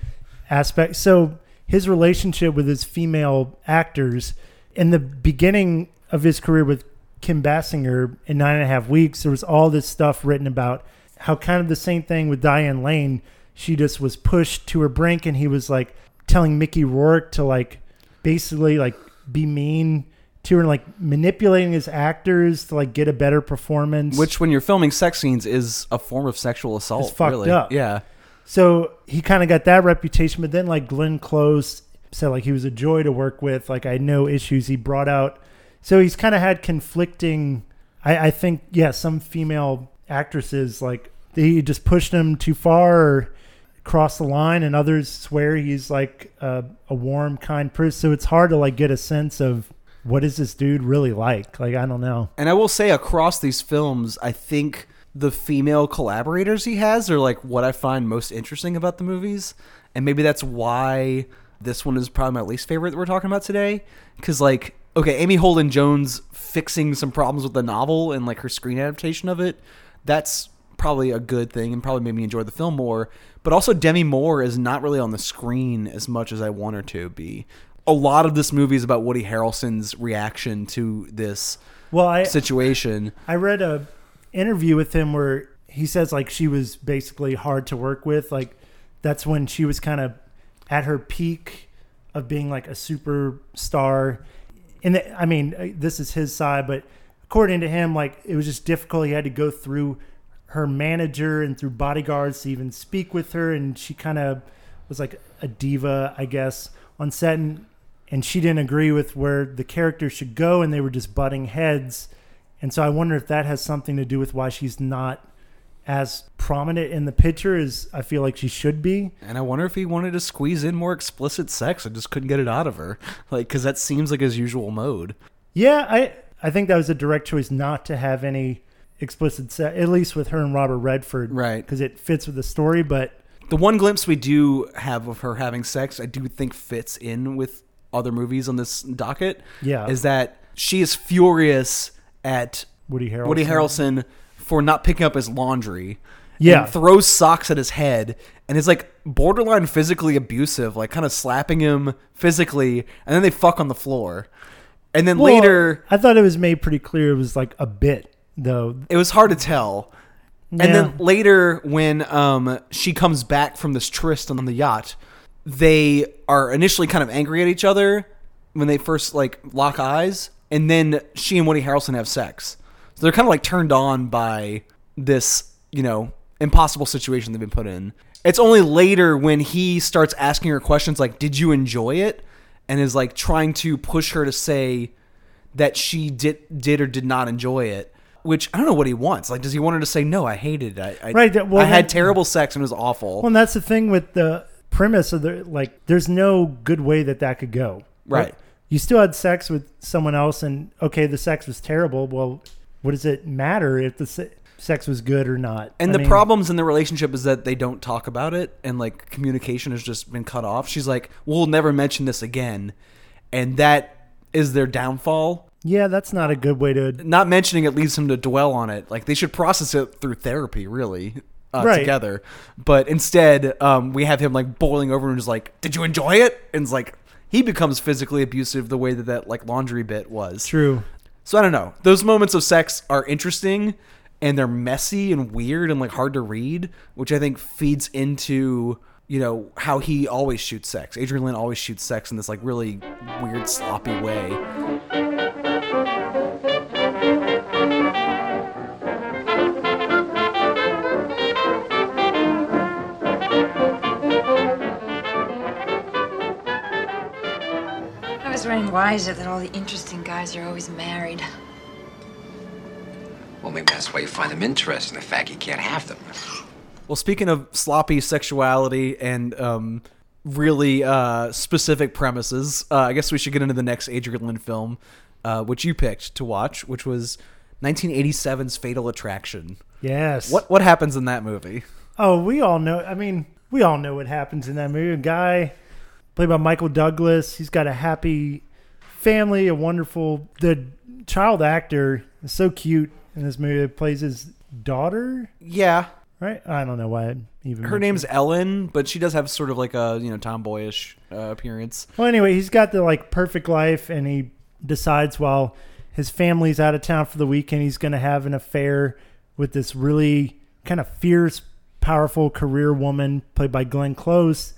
B: aspect. So his relationship with his female actors in the beginning of his career with Kim Basinger in nine and a half weeks, there was all this stuff written about how kind of the same thing with Diane Lane. She just was pushed to her brink, and he was like telling Mickey Rourke to like basically like be mean to her, and like manipulating his actors to like get a better performance.
A: Which, when you're filming sex scenes, is a form of sexual assault.
B: It's fucked
A: really.
B: up.
A: Yeah.
B: So he kind of got that reputation, but then like Glenn Close said like he was a joy to work with. Like I no issues. He brought out. So he's kind of had conflicting. I, I think yeah, some female actresses like he just pushed him too far or crossed the line, and others swear he's like a, a warm, kind person. So it's hard to like get a sense of what is this dude really like. Like I don't know.
A: And I will say, across these films, I think the female collaborators he has are like what I find most interesting about the movies, and maybe that's why this one is probably my least favorite that we're talking about today. Because like, okay, Amy Holden Jones fixing some problems with the novel and like her screen adaptation of it, that's probably a good thing and probably made me enjoy the film more. But also, Demi Moore is not really on the screen as much as I want her to be. A lot of this movie is about Woody Harrelson's reaction to this
B: Well, I
A: situation.
B: I read a interview with him where he says like she was basically hard to work with. Like that's when she was kind of at her peak of being like a superstar. And the, I mean, uh, this is his side, but according to him, like it was just difficult. He had to go through her manager and through bodyguards to even speak with her, and she kind of was like a diva, I guess, on set, and, and she didn't agree with where the character should go, and they were just butting heads. And so I wonder if that has something to do with why she's not as prominent in the picture as I feel like she should be.
A: And I wonder if he wanted to squeeze in more explicit sex and just couldn't get it out of her. <laughs> Like, because that seems like his usual mode.
B: Yeah, I I think that was a direct choice not to have any explicit sex, at least with her and Robert Redford,
A: Right.
B: Because it fits with the story. But
A: The one glimpse we do have of her having sex, I do think fits in with other movies on this docket.
B: Yeah.
A: Is that she is furious at
B: Woody Harrelson,
A: Woody Harrelson for not picking up his laundry.
B: Yeah.
A: And throws socks at his head and is like borderline physically abusive, like kind of slapping him physically, and then they fuck on the floor. And then
B: Well,
A: later,
B: I thought it was made pretty clear it was like a bit though.
A: it was hard to tell. And then later, when um, she comes back from this tryst on the yacht, they are initially kind of angry at each other when they first like lock eyes, and then she and Woody Harrelson have sex. So they're kind of like turned on by this, you know, impossible situation they've been put in. It's only later when he starts asking her questions like, "Did you enjoy it?" and is like trying to push her to say that she did did or did not enjoy it. Which I don't know what he wants. Like, does he want her to say no? I hated it. I, I,
B: Right, well,
A: I had terrible sex and it was awful.
B: Well, and that's the thing with the premise of the like. There's no good way that that could go.
A: Right.
B: You still had sex with someone else, and okay, the sex was terrible. Well, what does it matter if the se- sex was good or not?
A: and
B: I
A: the
B: mean,
A: problems in the relationship is that they don't talk about it, and like communication has just been cut off. She's like, "We'll never mention this again," and that is their downfall.
B: Yeah, that's not a good way to.
A: Not mentioning it leads him to dwell on it. Like they should process it through therapy, really. Uh,
B: Right.
A: Together, but instead, um, we have him like boiling over and just like, "Did you enjoy it?" And it's like he becomes physically abusive the way that that like laundry bit was.
B: True.
A: So I don't know. Those moments of sex are interesting and they're messy and weird and like hard to read, which I think feeds into, you know, how he always shoots sex. Adrian Lyne always shoots sex in this like really weird sloppy way.
F: I was running wiser that all the interesting guys are always married.
G: Well, maybe that's why you find them interesting, the fact you can't have them.
A: Well, speaking of sloppy sexuality and um, really uh, specific premises, uh, I guess we should get into the next Adrian Lyne film, uh, which you picked to watch, which was 1987's Fatal Attraction.
B: Yes.
A: What what happens in that movie?
B: Oh, we all know. I mean, we all know what happens in that movie. A guy played by Michael Douglas. He's got a happy family, a wonderful. The child actor is so cute in this movie. It plays his daughter,
A: Yeah,
B: right? I don't know why I even.
A: her name's Ellen, but she does have sort of like a you know tomboyish uh, appearance.
B: Well, anyway, he's got the like perfect life, and he decides while his family's out of town for the weekend, he's going to have an affair with this really kind of fierce, powerful career woman played by Glenn Close.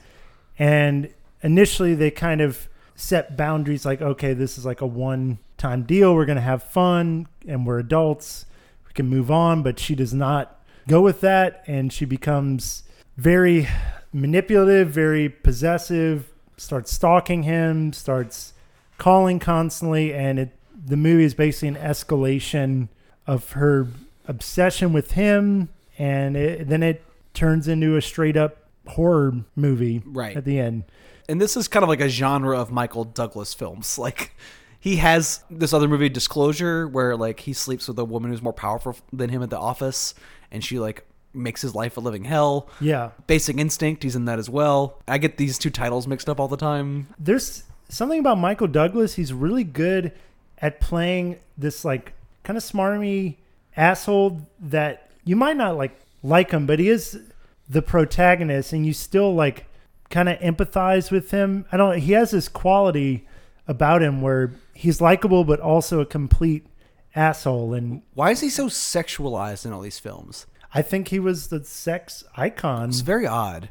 B: And initially, they kind of set boundaries like, okay, this is like a one time deal. We're going to have fun, and we're adults. We can move on. But she does not go with that, and she becomes very manipulative, very possessive, starts stalking him, starts calling constantly, and it the movie is basically an escalation of her obsession with him, and it, then it turns into a straight up horror movie
A: Right.
B: at the end.
A: And this is kind of like a genre of Michael Douglas films. <laughs> Like he has this other movie, Disclosure, where like he sleeps with a woman who's more powerful than him at the office, and she like makes his life a living hell.
B: Yeah,
A: Basic Instinct, he's in that as well. I get these two titles mixed up all the time.
B: there's something about Michael Douglas. He's really good at playing this like kind of smarmy asshole that you might not like like him, but he is the protagonist, and you still like kind of empathize with him. I don't. He has this quality about him where he's likable, but also a complete asshole. And
A: Why is he so sexualized in all these films?
B: I think he was the sex icon.
A: It's very odd.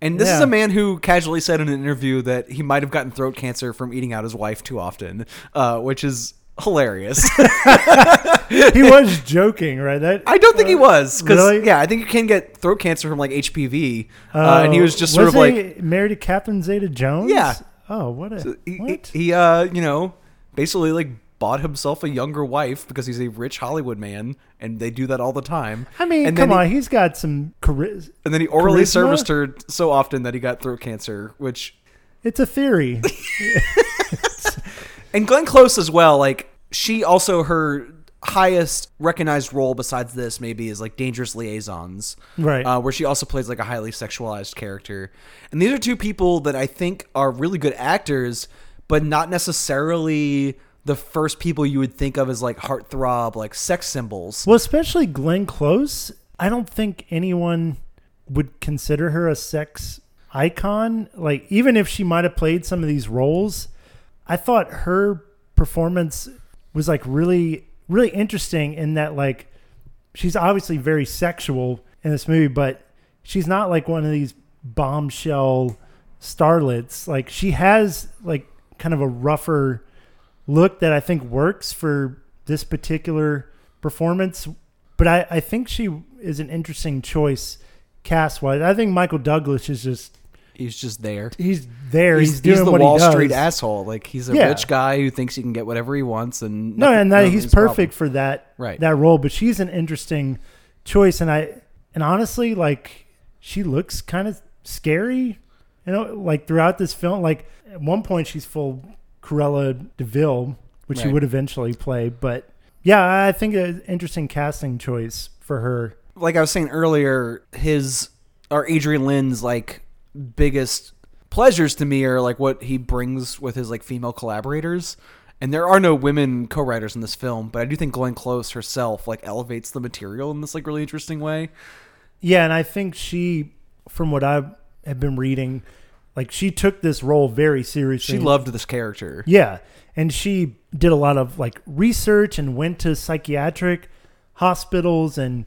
A: And this is a man who casually said in an interview that he might have gotten throat cancer from eating out his wife too often, uh, which is hilarious. <laughs> <laughs>
B: he was joking, right? That
A: I don't think he was because
B: Really?
A: yeah, I think you can get throat cancer from like HPV, uh, and he was just sort of
B: wasn't
A: like
B: married to Catherine Zeta-Jones.
A: Yeah.
B: Oh, what a
A: he,
B: what?
A: he uh you know basically like bought himself a younger wife because he's a rich Hollywood man, and they do that all the time.
B: I mean,
A: and
B: come
A: then
B: on,
A: he,
B: he's got some charisma.
A: and then he orally
B: charisma?
A: serviced her so often that he got throat cancer, which
B: It's a theory. <laughs>
A: and Glenn Close as well. Like she also her highest recognized role besides this maybe is like Dangerous Liaisons,
B: Right.
A: Uh, where she also plays like a highly sexualized character. And these are two people that I think are really good actors, but not necessarily the first people you would think of as like heartthrob, like sex symbols.
B: well, especially Glenn Close. I don't think anyone would consider her a sex icon. Like, even if she might have played some of these roles, I thought her performance was like really, really interesting in that, like, she's obviously very sexual in this movie, but she's not like one of these bombshell starlets. Like, she has like kind of a rougher look that I think works for this particular performance. But I, I think she is an interesting choice cast wise. I think Michael Douglas is just
A: He's just there.
B: he's there. He's,
A: He's,
B: doing
A: he's the
B: what
A: Wall
B: he does.
A: Street asshole. Like he's a
B: Yeah.
A: rich guy who thinks he can get whatever he wants, and
B: No,
A: nothing-
B: and that he's
A: problem.
B: perfect for that
A: Right.
B: that role. But she's an interesting choice, and I and honestly, like she looks kind of scary. You know, like throughout this film, like at one point she's full Cruella de Vil, which she
A: Right.
B: would eventually play. But yeah, I think an interesting casting choice for her.
A: like I was saying earlier, his or Adrian Lyne's like biggest pleasures to me are like what he brings with his like female collaborators. And there are no women co-writers in this film, but I do think Glenn Close herself like elevates the material in this like really interesting way.
B: Yeah, and I think she, from what I have been reading, like she took this role very seriously.
A: She loved this character.
B: Yeah, and she did a lot of like research and went to psychiatric hospitals and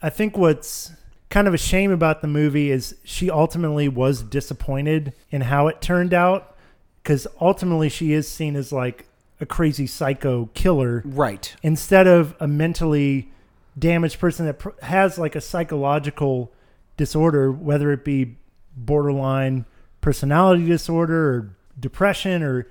B: I think what's kind of a shame about the movie is she ultimately was disappointed in how it turned out cuz ultimately she is seen as like a crazy psycho killer
A: Right.
B: instead of a mentally damaged person that pr- has like a psychological disorder, whether it be borderline personality disorder or depression or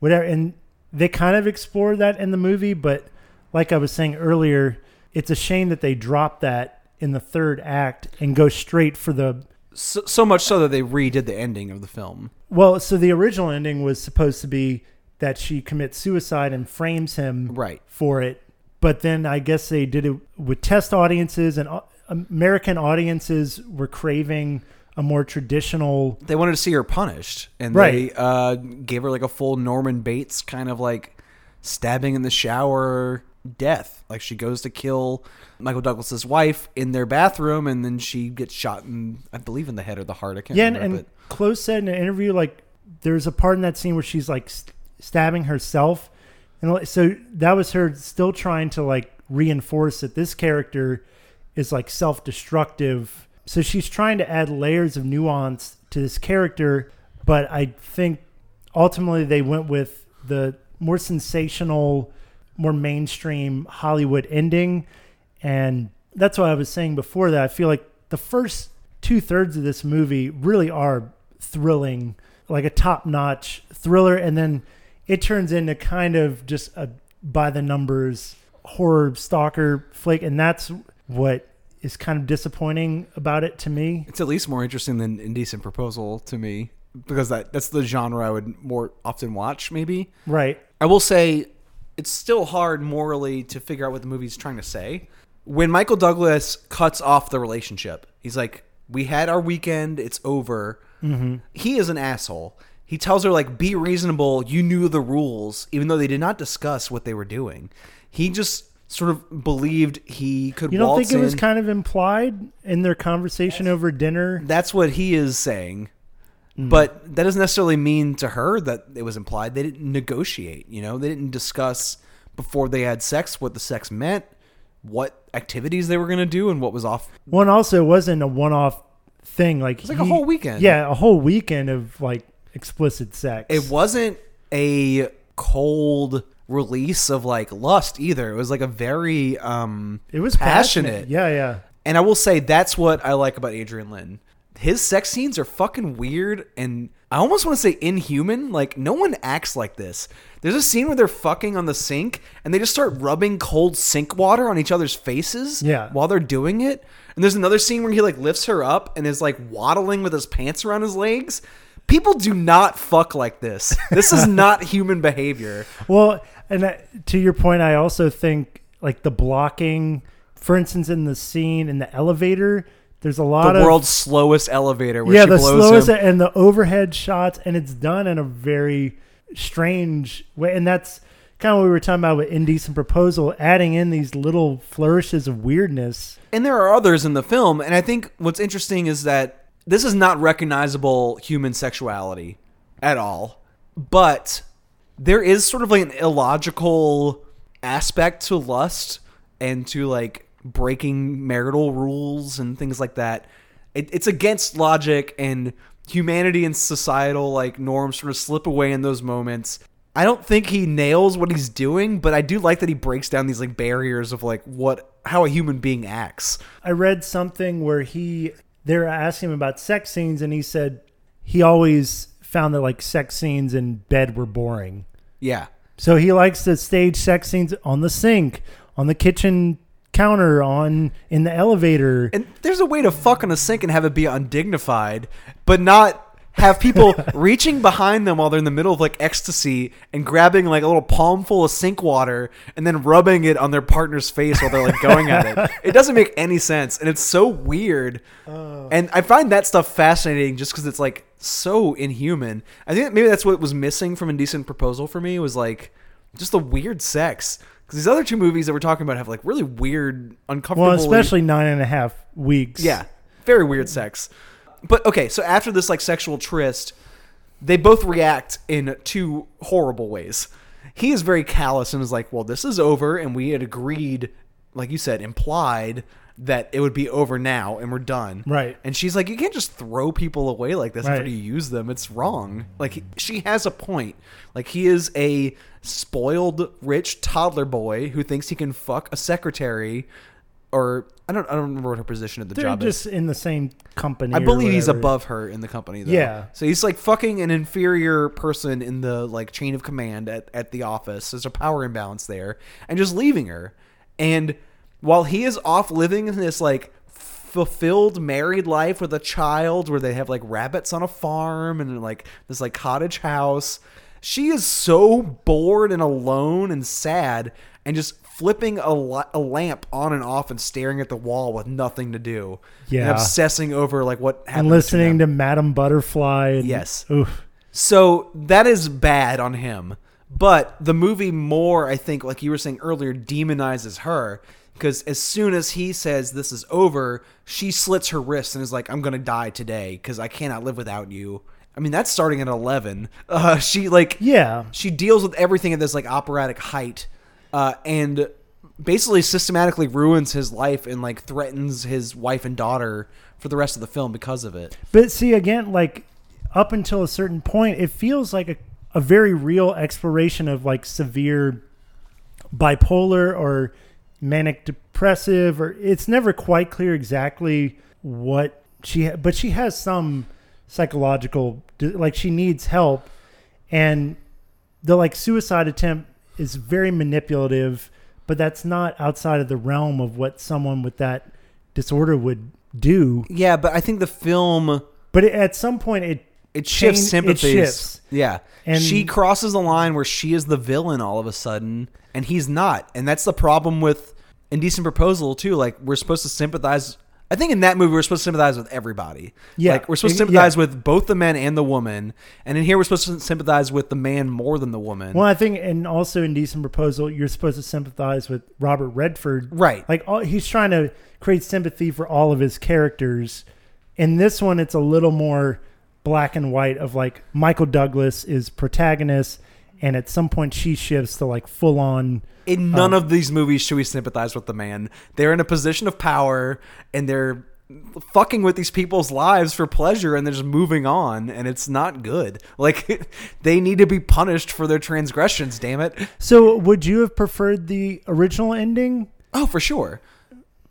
B: whatever. And they kind of explore that in the movie, but like I was saying earlier, it's a shame that they dropped that in the third act and go straight for the
A: So, so much so that they redid the ending of the film.
B: well, so the original ending was supposed to be that she commits suicide and frames him
A: Right.
B: for it. But then I guess they did it with test audiences, and American audiences were craving a more traditional.
A: They wanted to see her punished, and
B: Right.
A: they uh, gave her like a full Norman Bates kind of like stabbing in the shower death. Like she goes to kill Michael Douglas's wife in their bathroom, and then she gets shot in, I believe, in the head or the heart. I can't
B: Yeah, and,
A: remember.
B: and Close said in an interview, like there's a part in that scene where she's like st- stabbing herself, and so that was her still trying to like reinforce that this character is like self-destructive. So she's trying to add layers of nuance to this character, but I think ultimately they went with the more sensational, more mainstream Hollywood ending. And that's why I was saying before that I feel like the first two thirds of this movie really are thrilling, like a top notch thriller. And then it turns into kind of just a by the numbers horror stalker flick. And that's what is kind of disappointing about it to me.
A: it's at least more interesting than Indecent Proposal to me because that that's the genre I would more often watch. Maybe
B: Right.
A: I will say it's still hard morally to figure out what the movie's trying to say. When Michael Douglas cuts off the relationship, he's like, "We had our weekend. It's over." Mm-hmm. He is an asshole. He tells her like, "Be reasonable. You knew the rules, even though they did not discuss what they were doing." He just sort of believed he could.
B: You don't think it was kind of implied in their conversation over dinner?
A: That's what he is saying.
B: Mm.
A: But that doesn't necessarily mean to her that it was implied. They didn't negotiate, you know? They didn't discuss before they had sex what the sex meant, what activities they were going to do, and what was off.
B: One also wasn't a one-off thing. Like it was
A: like a whole weekend.
B: Yeah, a whole weekend of like explicit sex.
A: It wasn't a cold release of like lust either. It was like a very um
B: It was passionate. Yeah, yeah.
A: And I will say that's what I like about Adrian Lyne. His sex scenes are fucking weird and I almost want to say inhuman. Like no one acts like this. There's a scene where they're fucking on the sink and they just start rubbing cold sink water on each other's faces
B: Yeah.
A: while they're doing it. And there's another scene where he like lifts her up and is like waddling with his pants around his legs. People do not fuck like this. This is <laughs> not human behavior.
B: Well, and that, to your point, I also think like the blocking, for instance, in the scene in the elevator, there's a lot of.
A: The
B: of
A: world's slowest elevator where
B: yeah,
A: she
B: the
A: blows
B: slowest
A: him.
B: and the overhead shots, and it's done in a very strange way, and that's kind of what we were talking about with indecent proposal, adding in these little flourishes of weirdness.
A: And there are others in the film, and I think what's interesting is that this is not recognizable human sexuality at all. But there is sort of like an illogical aspect to lust and to like breaking marital rules and things like that. It, it's against logic and humanity and societal like norms sort of slip away in those moments. I don't think he nails what he's doing, but I do like that he breaks down these like barriers of like what how a human being acts.
B: I read something where he they were asking him about sex scenes, and he said he always found that like sex scenes in bed were boring.
A: Yeah.
B: So he likes to stage sex scenes on the sink, on the kitchen counter, on in the elevator.
A: And there's a way to fuck on a sink and have it be undignified, but not have people <laughs> reaching behind them while they're in the middle of like ecstasy and grabbing like a little palm full of sink water and then rubbing it on their partner's face while they're like going at it. <laughs> It doesn't make any sense and it's so weird. And I find that stuff fascinating just because it's like so inhuman. I think maybe that's what was missing from Indecent Proposal for me was like just the weird sex. Because these other two movies that we're talking about have like really weird, uncomfortable.
B: Well, especially nine and a half weeks.
A: Yeah, very weird sex. But okay, so after this like sexual tryst, they both react in two horrible ways. He is very callous and is like, "Well, this is over, and we had agreed, like you said, implied that it would be over now, and we're done."
B: Right.
A: And she's like, "You can't just throw people away like this after
B: Right.
A: you use them. It's wrong." Like she has a point. Like he is a spoiled rich toddler boy who thinks he can fuck a secretary or I don't I don't remember what her position at the
B: They're
A: job
B: just
A: is.
B: in the same company.
A: I believe he's above her in the company though.
B: Yeah.
A: So he's like fucking an inferior person in the like chain of command at, at the office. There's a power imbalance there. And just leaving her. And while he is off living in this like fulfilled married life with a child where they have like rabbits on a farm and like this like cottage house, she is so bored and alone and sad and just flipping a, li- a lamp on and off and staring at the wall with nothing to do. And
B: Yeah.
A: obsessing over like what happened.
B: and listening to Madame Butterfly. And,
A: Yes.
B: Oof.
A: So that is bad on him. But the movie more, I think, like you were saying earlier, demonizes her because as soon as he says this is over, she slits her wrist and is like, "I'm gonna die today because I cannot live without you." I mean, that's starting at eleven. <laughs> Uh, she like
B: Yeah.
A: she deals with everything at this like operatic height, uh, and basically systematically ruins his life and like threatens his wife and daughter for the rest of the film because of it.
B: But see, again, like up until a certain point, it feels like a, a very real exploration of like severe bipolar or manic depressive, or it's never quite clear exactly what she, ha- but she has some psychological, like she needs help. And the like suicide attempt is very manipulative, but that's not outside of the realm of what someone with that disorder would do.
A: Yeah, but I think the film
B: But it, at some point, it
A: it shifts
B: change-
A: sympathies.
B: It shifts.
A: Yeah,
B: And-
A: she crosses the line where she is the villain all of a sudden, and he's not, and that's the problem with Indecent Proposal too. Like we're supposed to sympathize. I think in that movie we're supposed to sympathize with everybody.
B: Yeah.
A: like we're supposed to
B: Yeah.
A: sympathize with both the men and the woman, and in here we're supposed to sympathize with the man more than the woman.
B: Well, I think, and also Indecent Proposal, you're supposed to sympathize with Robert Redford.
A: Right.
B: Like all, he's trying to create sympathy for all of his characters. In this one, it's a little more black and white of like Michael Douglas is protagonist, and at some point she shifts to like full on.
A: in none um, of these movies should we sympathize with the man. They're in a position of power and they're fucking with these people's lives for pleasure and they're just moving on and it's not good. <laughs> Like they need to be punished for their transgressions, damn it.
B: So, would you have preferred the original ending?
A: Oh, for sure.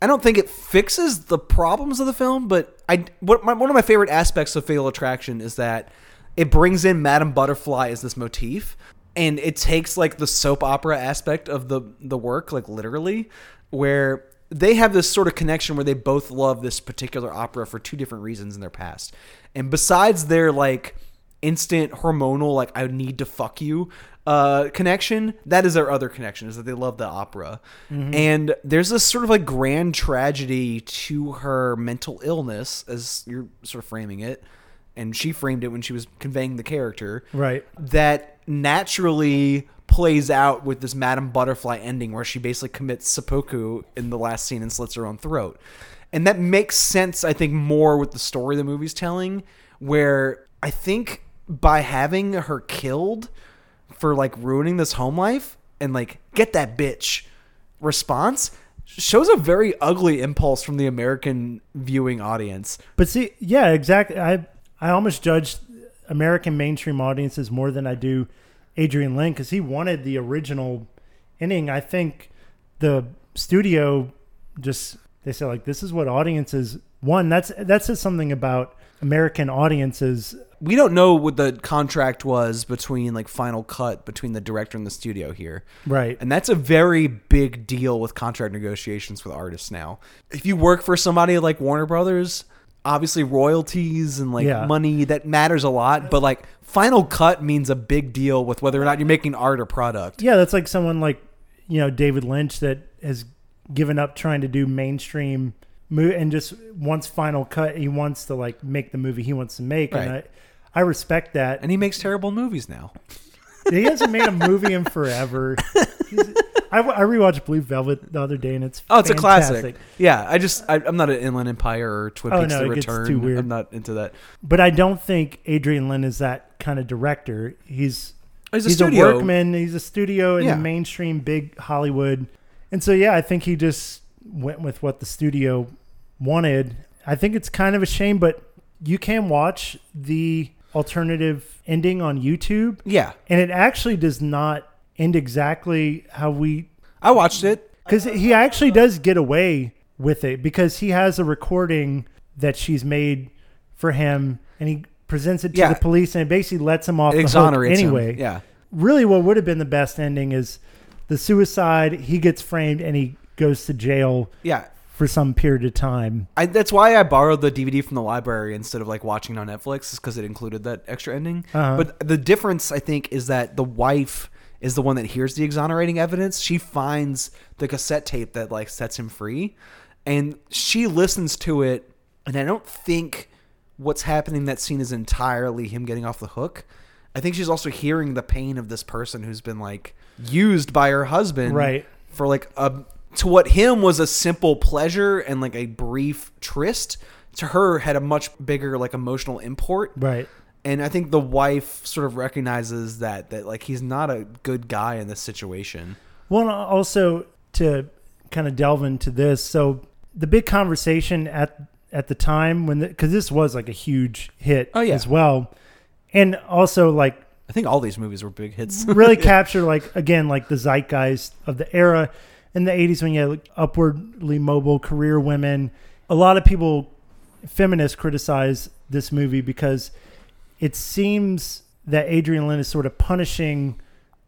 A: I don't think it fixes the problems of the film, but I what my, one of my favorite aspects of Fatal Attraction is that it brings in Madame Butterfly as this motif, and it takes like the soap opera aspect of the the work, like literally, where they have this sort of connection where they both love this particular opera for two different reasons in their past, and besides their like instant hormonal like I need to fuck you uh connection that is their other connection is that they love the opera and there's this sort of like grand tragedy to her mental illness as you're sort of framing it and she framed it when she was conveying the character
B: Right.
A: that naturally plays out with this Madame Butterfly ending where she basically commits seppuku in the last scene and slits her own throat. And that makes sense, I think, more with the story the movie's telling, where I think by having her killed for like ruining this home life and like get that bitch response shows a very ugly impulse from the American viewing audience.
B: But see, yeah, exactly. I I almost judged American mainstream audiences more than I do Adrian Lyne because he wanted the original ending. I think the studio just they said like this is what audiences one. That's that says something about American audiences.
A: We don't know what the contract was between like final cut between the director and the studio here
B: Right.
A: and that's a very big deal with contract negotiations with artists now if you work for somebody like warner brothers obviously royalties and like
B: Yeah.
A: money that matters a lot but like final cut means a big deal with whether or not you're making art or product
B: Yeah, that's like someone like you know David Lynch that has given up trying to do mainstream mo- and just wants final cut. He wants to like make the movie he wants to make, and
A: Right.
B: I I respect that.
A: and he makes terrible movies now <laughs>
B: he hasn't made a movie in forever. He's- I, I rewatched Blue Velvet the other day, and it's
A: oh it's a
B: fantastic.
A: classic yeah i just I, i'm not an inland empire or twin
B: Oh,
A: peaks
B: no,
A: the
B: it gets
A: return
B: too weird.
A: i'm not into that
B: But I don't think Adrian Lyne is that kind of director. He's oh,
A: He's a
B: he's
A: studio.
B: a workman. He's a studio in
A: Yeah.
B: the mainstream big Hollywood, and so yeah, I think he just went with what the studio wanted. I think it's kind of a shame, but you can watch the alternative ending on YouTube,
A: yeah
B: and it actually does not end exactly how we
A: i watched it
B: because he actually does get away with it because he has a recording that she's made for him and he presents it to
A: Yeah.
B: the police and it basically lets him off
A: it
B: the hook anyway.
A: him yeah
B: Really, what would have been the best ending is the suicide. He gets framed and he goes to jail
A: yeah
B: for some period of time.
A: I, that's why I borrowed the DVD from the library instead of like watching it on Netflix, is because it included that extra ending.
B: Uh-huh.
A: But the difference, I think, is that the wife is the one that hears the exonerating evidence. She finds the cassette tape that like sets him free, and she listens to it. And I don't think what's happening in that scene is entirely him getting off the hook. I think she's also hearing the pain of this person who's been like used by her husband,
B: Right.
A: for like a to what him was a simple pleasure and like a brief tryst to her had a much bigger like emotional import.
B: Right.
A: and i think the wife sort of recognizes that that like he's not a good guy in this situation.
B: Well, also to kind of delve into this, so the big conversation at at the time when because this was like a huge hit
A: Oh, yeah.
B: as well, and also like
A: i think all these movies were big hits.
B: really <laughs> capture like again like the zeitgeist of the era in the 80s when you had like, upwardly mobile career women. A lot of people feminists criticize this movie because it seems that adrian lyne is sort of punishing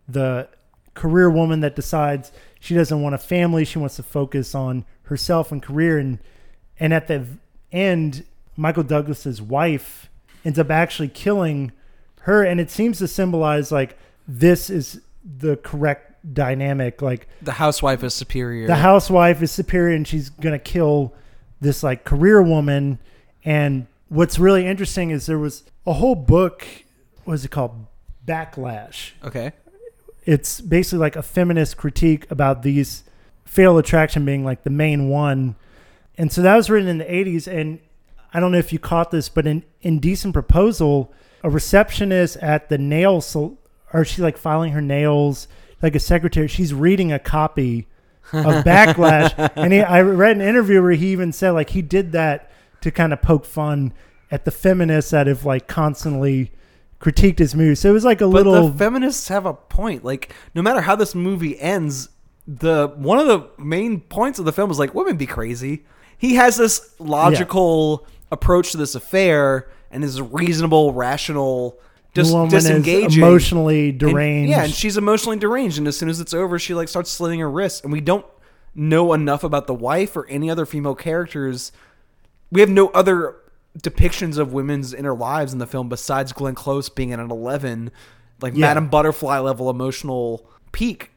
B: the career woman that decides she doesn't want a family she wants to focus on herself and career. And and at the end michael douglas's wife ends up actually killing her. And it seems to symbolize like this is the correct dynamic like
A: the housewife is superior.
B: the housewife is superior and she's gonna kill this like career woman. And what's really interesting is there was a whole book what is it called? Backlash.
A: Okay.
B: It's basically like a feminist critique about these fatal attraction being like the main one. And so that was written in the 80s and i don't know if you caught this but in indecent proposal a receptionist at the nail sal- or she's like filing her nails like a secretary she's reading a copy of <laughs> backlash and he, i read an interview where he even said like he did that to kind of poke fun at the feminists that have like constantly critiqued his movie. So it was like a
A: But
B: little
A: the feminists have a point. Like, no matter how this movie ends, the one of the main points of the film is like women be crazy. He has this logical approach to this affair and is reasonable, rational,
B: the
A: dis-
B: woman
A: disengaging,
B: is emotionally
A: And-
B: deranged.
A: yeah, and she's emotionally deranged, and as soon as it's over, she like starts slitting her wrists, and we don't know enough about the wife or any other female characters. We have no other depictions of women's inner lives in the film besides Glenn Close being at an eleven, like
B: Yeah.
A: Madame Butterfly level emotional peak.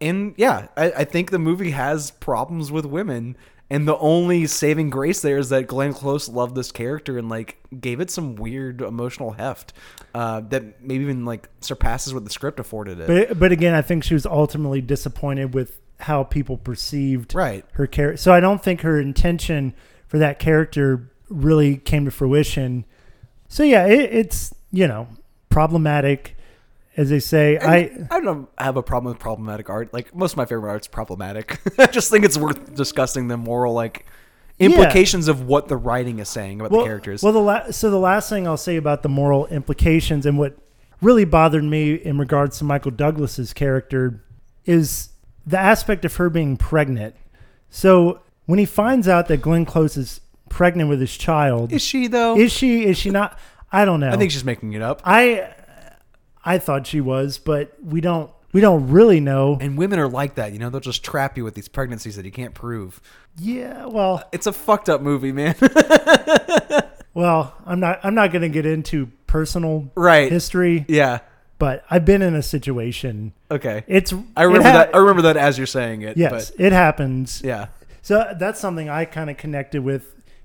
A: And yeah, I, I think the movie has problems with women. And the only saving grace there is that Glenn Close loved this character and like gave it some weird emotional heft uh, that maybe even like surpasses what the script afforded it.
B: But but again, I think she was ultimately disappointed with how people perceived
A: Right.
B: her character. So I don't think her intention for that character really came to fruition. So yeah, it, it's you know problematic, as they say. I
A: I don't have a problem with problematic art. Like most of my favorite art's problematic. <laughs> I just think it's worth discussing the moral like implications of what the writing is saying about
B: well,
A: the characters.
B: Well, the la- so the last thing I'll say about the moral implications and what really bothered me in regards to Michael Douglas's character is the aspect of her being pregnant. So when he finds out that Glenn Close is pregnant with his child,
A: is she though?
B: is she? Is she not? I don't know.
A: I think she's making it up.
B: I I thought she was, but we don't we don't really know.
A: And women are like that, you know. They'll just trap you with these pregnancies that you can't prove.
B: Yeah, well,
A: It's a fucked up movie, man. <laughs>
B: well, I'm not I'm not going to get into personal
A: right?
B: history,
A: Yeah.
B: but I've been in a situation.
A: Okay.
B: It's
A: I remember
B: it ha-
A: that. I remember that as you're saying it.
B: Yes,
A: But
B: it happens.
A: yeah.
B: So that's something I kind of connected with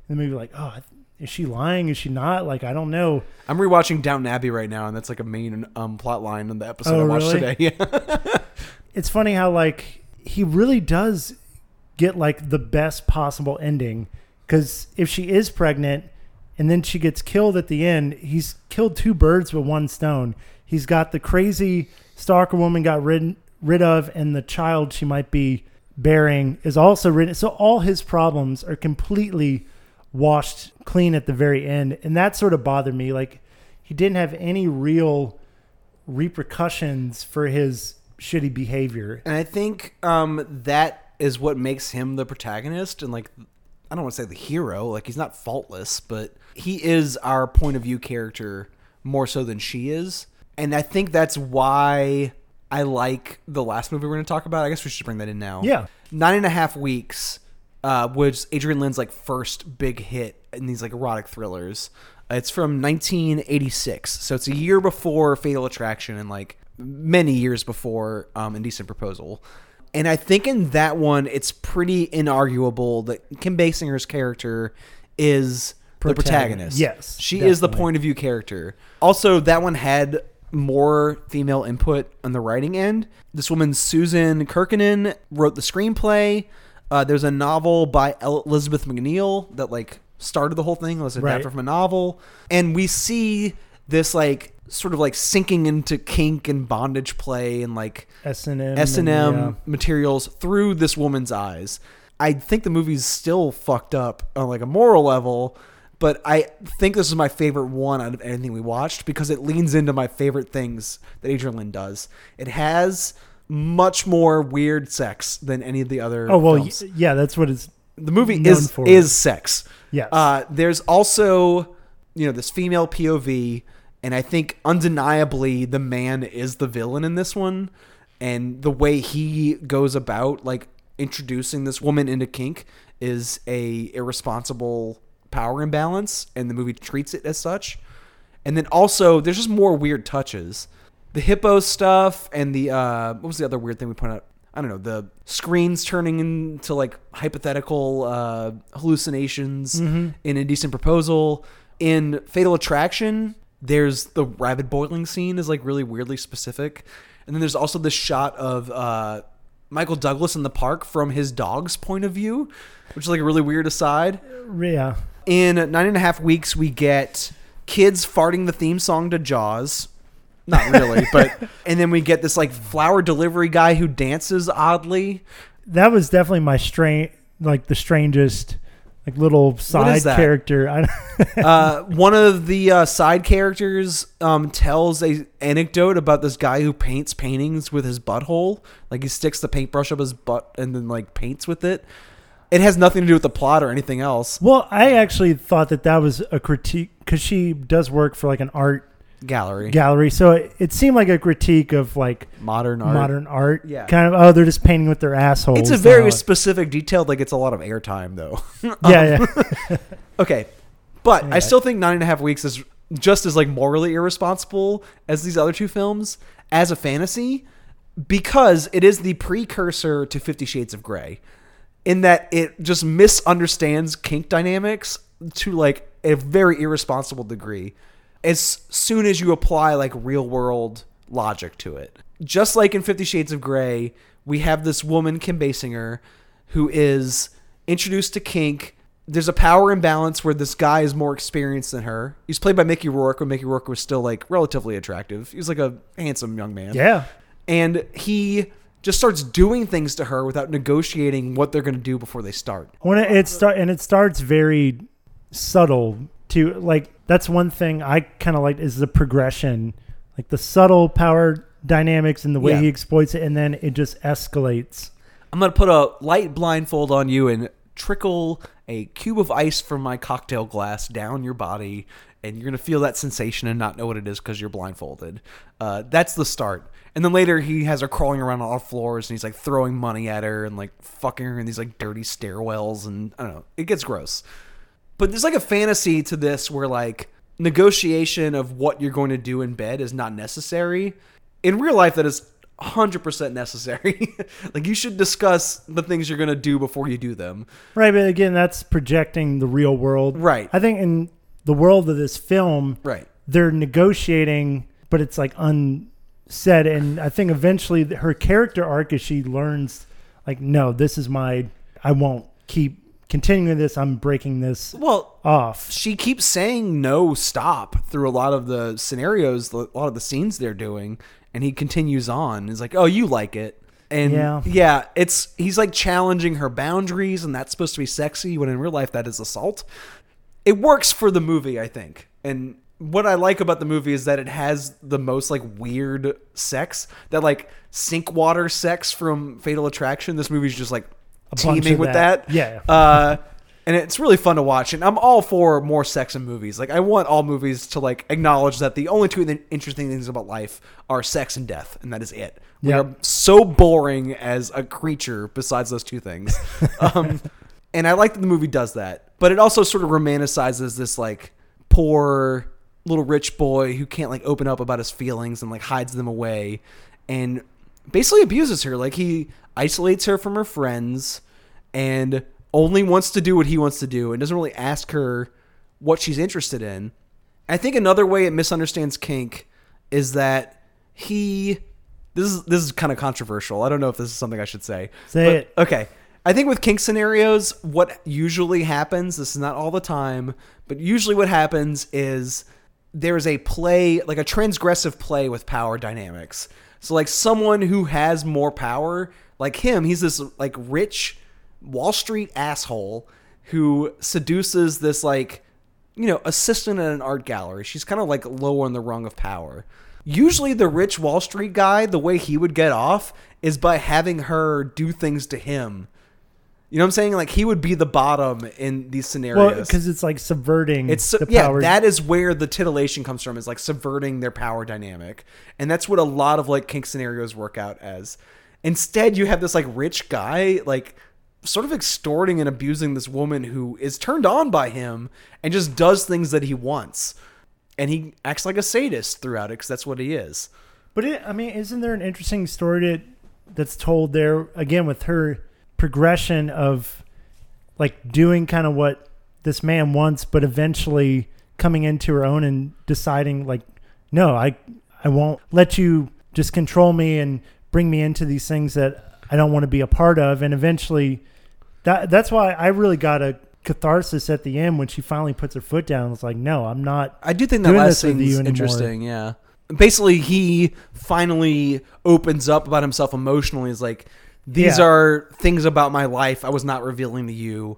B: in the movie. Like, oh, is she lying? Is she not? Like, I don't know.
A: I'm rewatching Downton Abbey right now, and that's like a main um, plot line in the episode
B: Oh,
A: I watched
B: really?
A: today. <laughs> Yeah.
B: It's funny how like he really does get like the best possible ending because if she is pregnant and then she gets killed at the end, he's killed two birds with one stone. He's got the crazy stalker woman got rid rid of, and the child she might be bearing is also rid. So all his problems are completely washed clean at the very end, and that sort of bothered me. Like he didn't have any real repercussions for his shitty behavior.
A: And I think um, that is what makes him the protagonist and like I don't want to say the hero, like he's not faultless, but he is our point of view character more so than she is. And I think that's why I like the last movie we're going to talk about. I guess we should bring that in now.
B: Yeah.
A: Nine and a half weeks uh, was Adrian Lyne's like first big hit in these like erotic thrillers. Uh, It's from 1986, so it's a year before Fatal Attraction and like many years before um, Indecent Proposal. And I think in that one, it's pretty inarguable that Kim Basinger's character is the
B: Protagonist.
A: protagonist.
B: Yes,
A: she is the point of view character. Also, that one had more female input on the writing end. This woman, Susan Kernochan, wrote the screenplay. Uh, there's a novel by Elizabeth McNeill that like started the whole thing. It was adapted
B: Right.
A: from a novel, and we see this like sort of like sinking into kink and bondage play and like
B: S and M.
A: S and M materials through this woman's eyes. I think the movie's still fucked up on like a moral level, but I think this is my favorite one out of anything we watched because it leans into my favorite things that Adrian Lyne does. It has much more weird sex than any of the other.
B: Oh well,
A: films.
B: yeah, that's what it's.
A: the movie is
B: for.
A: is sex.
B: Yes.
A: Uh, there's also you know this female POV, and I think undeniably the man is the villain in this one, and the way he goes about like introducing this woman into kink is a irresponsible power imbalance, and the movie treats it as such. And then also there's just more weird touches. The hippo stuff and the uh what was the other weird thing we pointed out? I don't know, the screens turning into like hypothetical uh hallucinations in Indecent Proposal. In Fatal Attraction, there's the rabid boiling scene is like really weirdly specific. And then there's also this shot of uh Michael Douglas in the park from his dog's point of view, which is like a really weird aside
B: Yeah,
A: in nine and a half weeks we get kids farting the theme song to jaws not really but <laughs> and then we get this like flower delivery guy who dances oddly
B: that was definitely my strain. Like the strangest like little side character. <laughs>
A: Uh, one of the uh, side characters um, tells a anecdote about this guy who paints paintings with his butthole. Like he sticks the paintbrush up his butt and then like paints with it. It has nothing to do with the plot or anything else.
B: well, I actually thought that that was a critique because she does work for like an art
A: Gallery,
B: gallery, so it, it seemed like a critique of like
A: modern art.
B: modern art.
A: Yeah.
B: kind of. Oh, they're just painting with their assholes.
A: It's a very
B: now.
A: specific detail that gets a lot of airtime, though. <laughs>
B: yeah, yeah.
A: Um, <laughs> okay, but I still think nine and a half weeks is just as like morally irresponsible as these other two films as a fantasy because it is the precursor to Fifty Shades of Grey, in that it just misunderstands kink dynamics to like a very irresponsible degree. As soon as you apply like real world logic to it, just like in Fifty Shades of Grey, we have this woman Kim Basinger who is introduced to kink. There's a power imbalance where this guy is more experienced than her. He's played by Mickey Rourke when Mickey Rourke was still like relatively attractive. He was like a handsome young man.
B: yeah.
A: And he just starts doing things to her without negotiating what they're going to do before they start.
B: when it, it start and it starts very subtle to like that's one thing I kind of like is the progression, like the subtle power dynamics and the way
A: Yeah.
B: he exploits it, and then it just escalates.
A: I'm to put a light blindfold on you and trickle a cube of ice from my cocktail glass down your body, and you're to feel that sensation and not know what it is because you're blindfolded. Uh, that's the start. And then later he has her crawling around on all floors and he's like throwing money at her and like fucking her in these like dirty stairwells and I don't know. It gets gross. But there's like a fantasy to this where like negotiation of what you're going to do in bed is not necessary. In real life, that is 100% necessary. <laughs> like you should discuss the things you're going to do before you do them.
B: Right, but again, that's projecting the real world.
A: Right.
B: I think in the world of this film,
A: Right.
B: they're negotiating, but it's like unsaid. And I think eventually her character arc is she learns, like, no, this is my, I won't keep continuing this. I'm breaking this
A: Well,
B: off.
A: she keeps saying no stop through a lot of the scenarios, a lot of the scenes they're doing, and he continues on. He's like, "Oh, you like it." And
B: Yeah.
A: yeah, it's he's like challenging her boundaries and that's supposed to be sexy when in real life that is assault. It works for the movie, I think. And what I like about the movie is that it has the most like weird sex, that like sink water sex from Fatal Attraction. This movie's just like
B: A of
A: with
B: that.
A: that.
B: Yeah.
A: Uh, and it's really fun to watch. And I'm all for more sex in movies. Like I want all movies to like acknowledge that the only two interesting things about life are sex and death, and that is it. We
B: Yeah.
A: are so boring as a creature besides those two things. <laughs> um, and I like that the movie does that, but it also sort of romanticizes this like poor little rich boy who can't like open up about his feelings and like hides them away, and basically abuses her. Like he isolates her from her friends and only wants to do what he wants to do and doesn't really ask her what she's interested in. I think another way it misunderstands kink is that he this is this is kind of controversial. I don't know if this is something I should say.
B: Say
A: but-
B: it.
A: Okay. I think with kink scenarios, what usually happens, this is not all the time, but usually what happens is there's a play, like a transgressive play with power dynamics. So like someone who has more power, like him, he's this like rich Wall Street asshole who seduces this like you know, assistant at an art gallery. She's kind of like low on the rung of power. Usually, the rich Wall Street guy, the way he would get off is by having her do things to him. You know what I'm saying? Like he would be the bottom in these scenarios.
B: Well, because it's like subverting
A: It's
B: the
A: yeah,
B: power.
A: that is where the titillation comes from is like subverting their power dynamic. And that's what a lot of like kink scenarios work out as. Instead, you have this like rich guy like sort of extorting and abusing this woman who is turned on by him and just does things that he wants. And he acts like a sadist throughout it cuz that's what he is.
B: But it, I mean, isn't there an interesting story to, that's told there again with her progression of like doing kind of what this man wants, but eventually coming into her own and deciding like, no, I I won't let you just control me and bring me into these things that I don't want to be a part of, and eventually that that's why I really got a catharsis at the end when she finally puts her foot down. It's like, no, I'm not.
A: I do think that last thing's interesting. Yeah. Basically, he finally opens up about himself emotionally. Is like, these
B: Yeah.
A: are things about my life I was not revealing to you.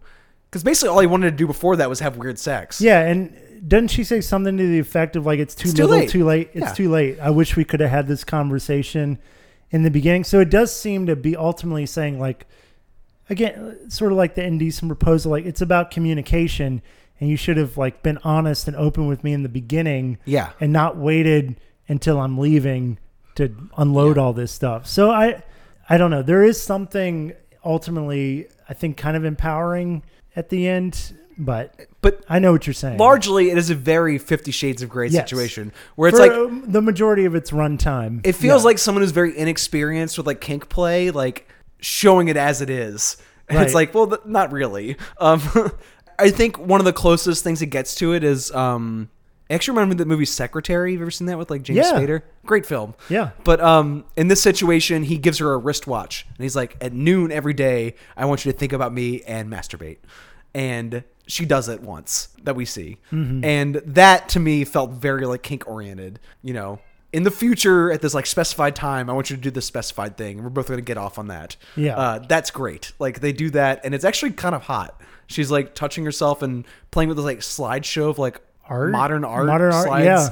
A: Because basically, all he wanted to do before that was have weird sex.
B: Yeah, and doesn't she say something to the effect of like it's too
A: It's too
B: little,
A: late.
B: too late? It's
A: Yeah.
B: too late. I wish we could have had this conversation in the beginning. So it does seem to be ultimately saying like again, sort of like the indecent proposal, like it's about communication and you should have like been honest and open with me in the beginning
A: Yeah.
B: and not waited until I'm leaving to unload all this stuff. So I I don't know. There is something ultimately I think kind of empowering at the end, but
A: But
B: I know what you're saying.
A: largely, it is a very Fifty Shades of Grey
B: Yes.
A: situation where it's
B: For,
A: like
B: um, the majority of its runtime.
A: it feels like someone who's very inexperienced with like kink play, like showing it as it is. And <laughs> it's
B: Right.
A: like, well, th- not really. Um, <laughs> I think one of the closest things it gets to it is um, it actually of the movie Secretary. Have you ever seen that with like James
B: Yeah.
A: Spader? Great film.
B: Yeah.
A: But um, in this situation, he gives her a wristwatch, and he's like, "At noon every day, I want you to think about me and masturbate." And she does it once that we see,
B: Mm-hmm.
A: and that to me felt very like kink oriented. You know, in the future, at this like specified time, I want you to do this specified thing, we're both going to get off on that.
B: Yeah.
A: uh, that's great. Like they do that, and it's actually kind of hot. She's like touching herself and playing with this like slideshow of like
B: Art?
A: modern art,
B: Modern art,
A: slides.
B: yeah.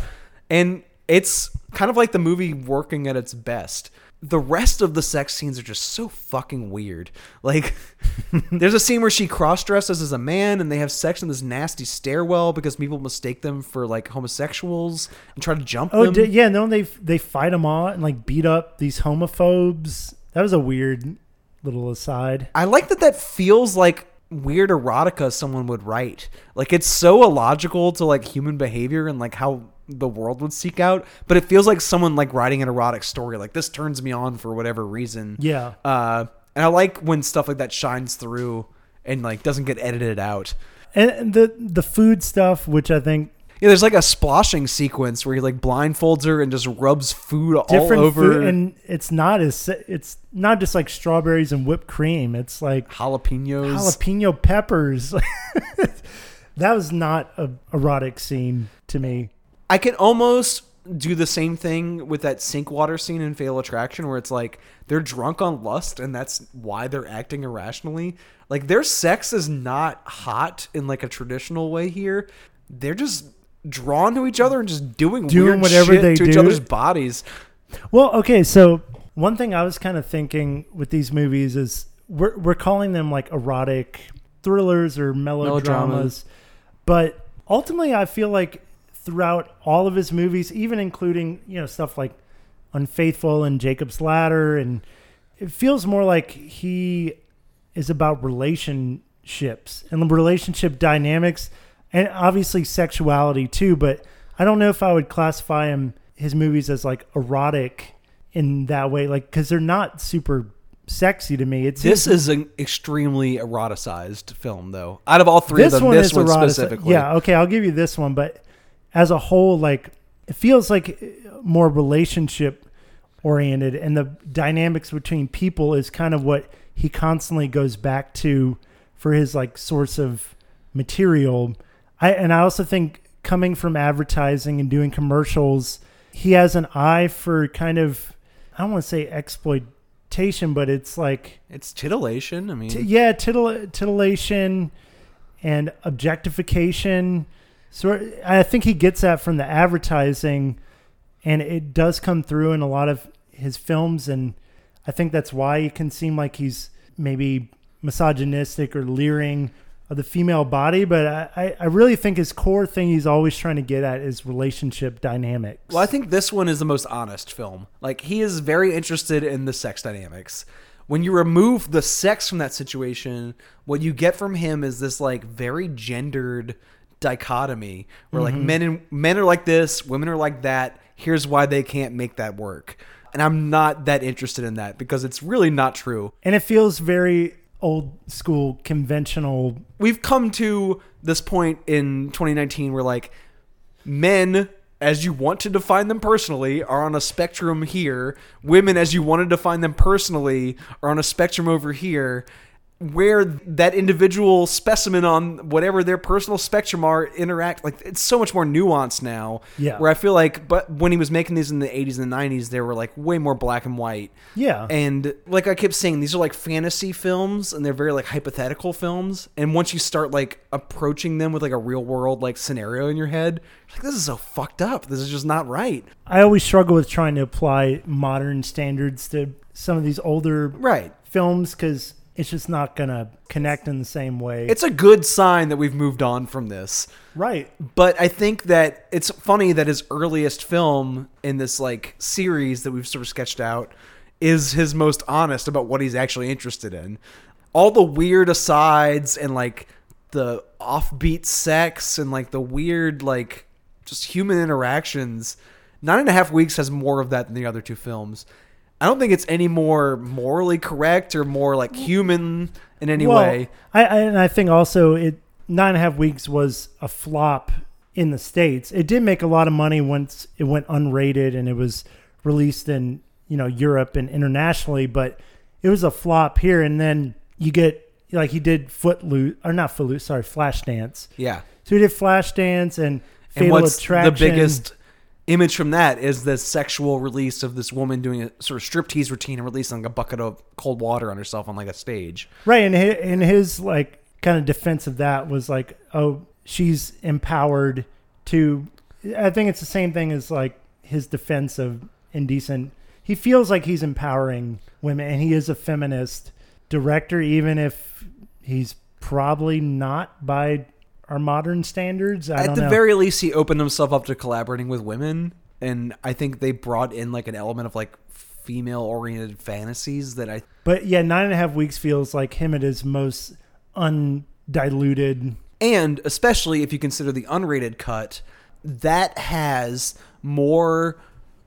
A: And it's kind of like the movie working at its best. The rest of the sex scenes are just so fucking weird. Like, <laughs> there's a scene where she cross dresses as a man and they have sex in this nasty stairwell because people mistake them for like homosexuals and try to jump
B: Oh,
A: them.
B: yeah, no, they they fight them all and like beat up these homophobes. That was a weird little aside.
A: I like that that feels like weird erotica someone would write. Like it's so illogical to like human behavior and like how the world would seek out, but it feels like someone like writing an erotic story. Like this turns me on for whatever reason.
B: Yeah.
A: Uh and I like when stuff like that shines through and like doesn't get edited out.
B: And the the food stuff, which I think
A: Yeah, there's like a splashing sequence where he like blindfolds her and just rubs food all
B: different
A: over
B: food, and it's not as it's not just like strawberries and whipped cream. It's like
A: jalapenos.
B: jalapeno peppers. <laughs> that was not a erotic scene to me.
A: I can almost do the same thing with that sink water scene in Fatal Attraction where it's like they're drunk on lust and that's why they're acting irrationally. Like their sex is not hot in like a traditional way here. They're just drawn to each other and just doing,
B: Doing
A: weird
B: whatever
A: shit
B: they
A: to each
B: do.
A: other's bodies.
B: Well, okay, so one thing I was kind of thinking with these movies is we're we're calling them like erotic thrillers or melodramas,
A: Melodramas.
B: but ultimately I feel like throughout all of his movies, even including, you know, stuff like Unfaithful and Jacob's Ladder and it feels more like he is about relationships and relationship dynamics and obviously sexuality too, but I don't know if I would classify him his movies as like erotic in that way like cuz they're not super sexy to me. It's
A: This is an extremely eroticized film though. Out of all three of them, this one
B: erotic-
A: specifically.
B: Yeah, okay, I'll give you this one, but as a whole, like it feels like uh, more relationship oriented, and the dynamics between people is kind of what he constantly goes back to for his like source of material. I and I also think coming from advertising and doing commercials, he has an eye for kind of I don't want to say exploitation, but it's like
A: It's titillation. I mean,
B: T- yeah, titilla- titillation and objectification. So I think he gets that from the advertising, and it does come through in a lot of his films. And I think that's why it can seem like he's maybe misogynistic or leering of the female body. But I, I- really think his core thing he's always trying to get at is relationship dynamics.
A: Well, I think this one is the most honest film. Like he is very interested in the sex dynamics. When you remove the sex from that situation, what you get from him is this like very gendered dichotomy where like mm-hmm. men and men are like this, women are like that. Here's why they can't make that work. And I'm not that interested in that because it's really not true.
B: and it feels very old school, conventional.
A: we've come to this point in 2019 where like men as you want to define them personally are on a spectrum here women as you want to define them personally are on a spectrum over here where that individual specimen on whatever their personal spectrum are interact like it's so much more nuanced now
B: Yeah.
A: where i feel like but when he was making these in the 80s and the 90s they were like way more black and white.
B: Yeah.
A: and like i kept saying these are like fantasy films and they're very like hypothetical films. And once you start like approaching them with like a real world like scenario in your head you're like this is so fucked up. This is just not right.
B: I always struggle with trying to apply modern standards to some of these older
A: right.
B: films because it's just not gonna connect in the same way.
A: it's a good sign that we've moved on from this
B: right.
A: But I think that it's funny that his earliest film in this like series that we've sort of sketched out is his most honest about what he's actually interested in. All the weird asides and like the offbeat sex and like the weird like just human interactions. Nine and a half weeks has more of that than the other two films. I don't think it's any more morally correct or more like human in any
B: well,
A: way.
B: I, I and I think also it nine and a half weeks was a flop in the states. It did make a lot of money once it went unrated and it was released in you know Europe and internationally, but it was a flop here. And then you get like he did Footloose or not Footloose, sorry, Flashdance.
A: Yeah.
B: So he did Flashdance and
A: and
B: Fatal
A: what's
B: Attraction.
A: the biggest image from that is the sexual release of this woman doing a sort of striptease routine and releasing like a bucket of cold water on herself on like a stage.
B: Right, and and his like kind of defense of that was like, oh, she's empowered to. I think it's the same thing as like his defense of indecent. He feels like he's empowering women, and he is a feminist director, even if he's probably not by our modern standards. I
A: At the
B: know.
A: very least, he opened himself up to collaborating with women, and I think they brought in like an element of like female-oriented fantasies that I
B: but yeah, nine and a half weeks feels like him at his most undiluted.
A: and especially if you consider the unrated cut, that has more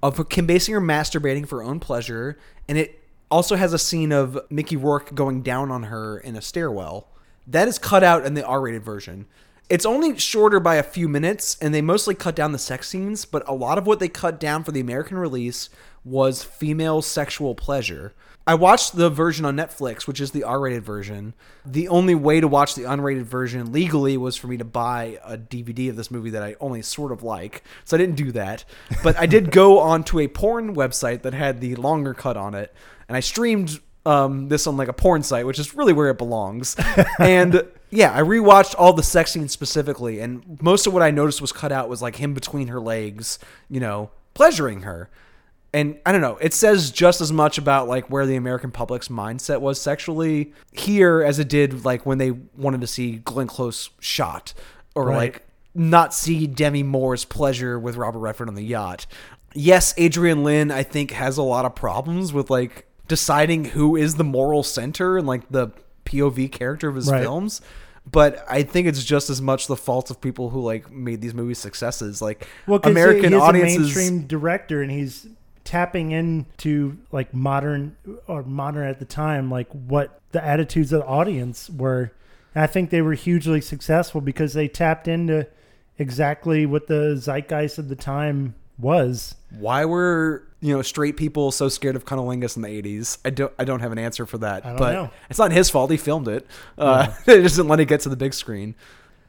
A: of Kim Basinger masturbating for her own pleasure, and it also has a scene of Mickey Rourke going down on her in a stairwell. That is cut out in the R-rated version. It's only shorter by a few minutes, and they mostly cut down the sex scenes, but a lot of what they cut down for the American release was female sexual pleasure. I watched the version on Netflix, which is the R-rated version. The only way to watch the unrated version legally was for me to buy a DVD of this movie that I only sort of like. So I didn't do that. But I did go <laughs> onto a porn website that had the longer cut on it, and I streamed um, this on like a porn site, which is really where it belongs. and yeah, I rewatched all the sex scenes specifically, and most of what I noticed was cut out was like him between her legs, you know, pleasuring her and I don't know, it says just as much about like where the American public's mindset was sexually here as it did like when they wanted to see Glenn Close shot or
B: Right.
A: like not see Demi Moore's pleasure with Robert Redford on the yacht. Yes, Adrian Lyne I think has a lot of problems with like deciding who is the moral center and like the POV character of his
B: Right.
A: films. But I think it's just as much the fault of people who like made these movies successes. Like
B: Well,
A: American
B: he is
A: audiences,
B: a mainstream director, and he's tapping into like modern or modern at the time, like what the attitudes of the audience were. And I think they were hugely successful because they tapped into exactly what the zeitgeist of the time was.
A: why were you know straight people so scared of cunnilingus in the 80s i don't i don't have an answer for that but
B: know.
A: it's not his fault. He filmed it. Uh, <laughs> they just didn't let it get to the big screen.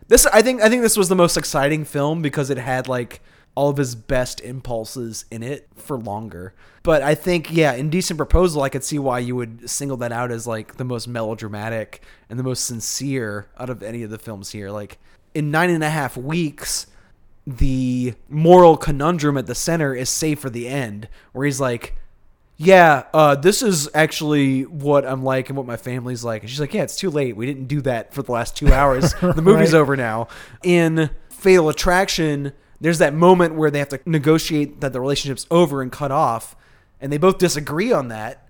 A: This i think i think this was the most exciting film because it had like all of his best impulses in it for longer. But i think yeah indecent proposal i could see why you would single that out as like the most melodramatic and the most sincere out of any of the films here. Like in nine and a half weeks the moral conundrum at the center is safe for the end, where he's like, "Yeah, uh, this is actually what I'm like and what my family's like." And she's like, "Yeah, it's too late. We didn't do that for the last two hours. <laughs> the movie's
B: Right.
A: over now." In Fatal Attraction, there's that moment where they have to negotiate that the relationship's over and cut off, and they both disagree on that.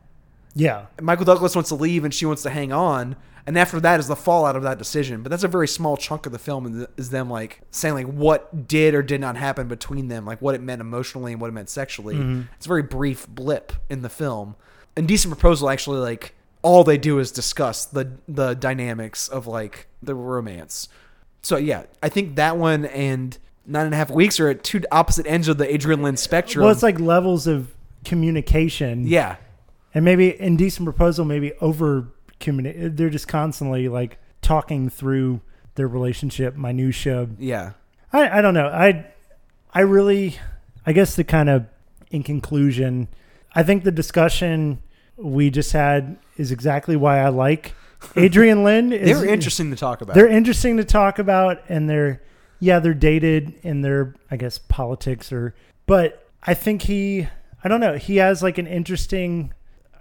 B: Yeah.
A: Michael Douglas wants to leave and she wants to hang on. And after that is the fallout of that decision. But that's a very small chunk of the film is them like saying like what did or did not happen between them, like what it meant emotionally and what it meant sexually. Mm-hmm. It's a very brief blip in the film. And Indecent Proposal actually like all they do is discuss the the dynamics of like the romance. So yeah, I think that one and nine and a half weeks are at two opposite ends of the Adrian Lyne spectrum.
B: Well, it's like levels of communication.
A: yeah,
B: And maybe indecent proposal maybe over communi- They're just constantly like talking through their relationship, minutia.
A: Yeah.
B: I, I don't know. I I really I guess the kind of in conclusion, I think the discussion we just had is exactly why I like <laughs> Adrian Lyne. Is,
A: They're interesting to talk about.
B: They're interesting to talk about, and they're yeah they're dated in their I guess politics or but I think he I don't know he has like an interesting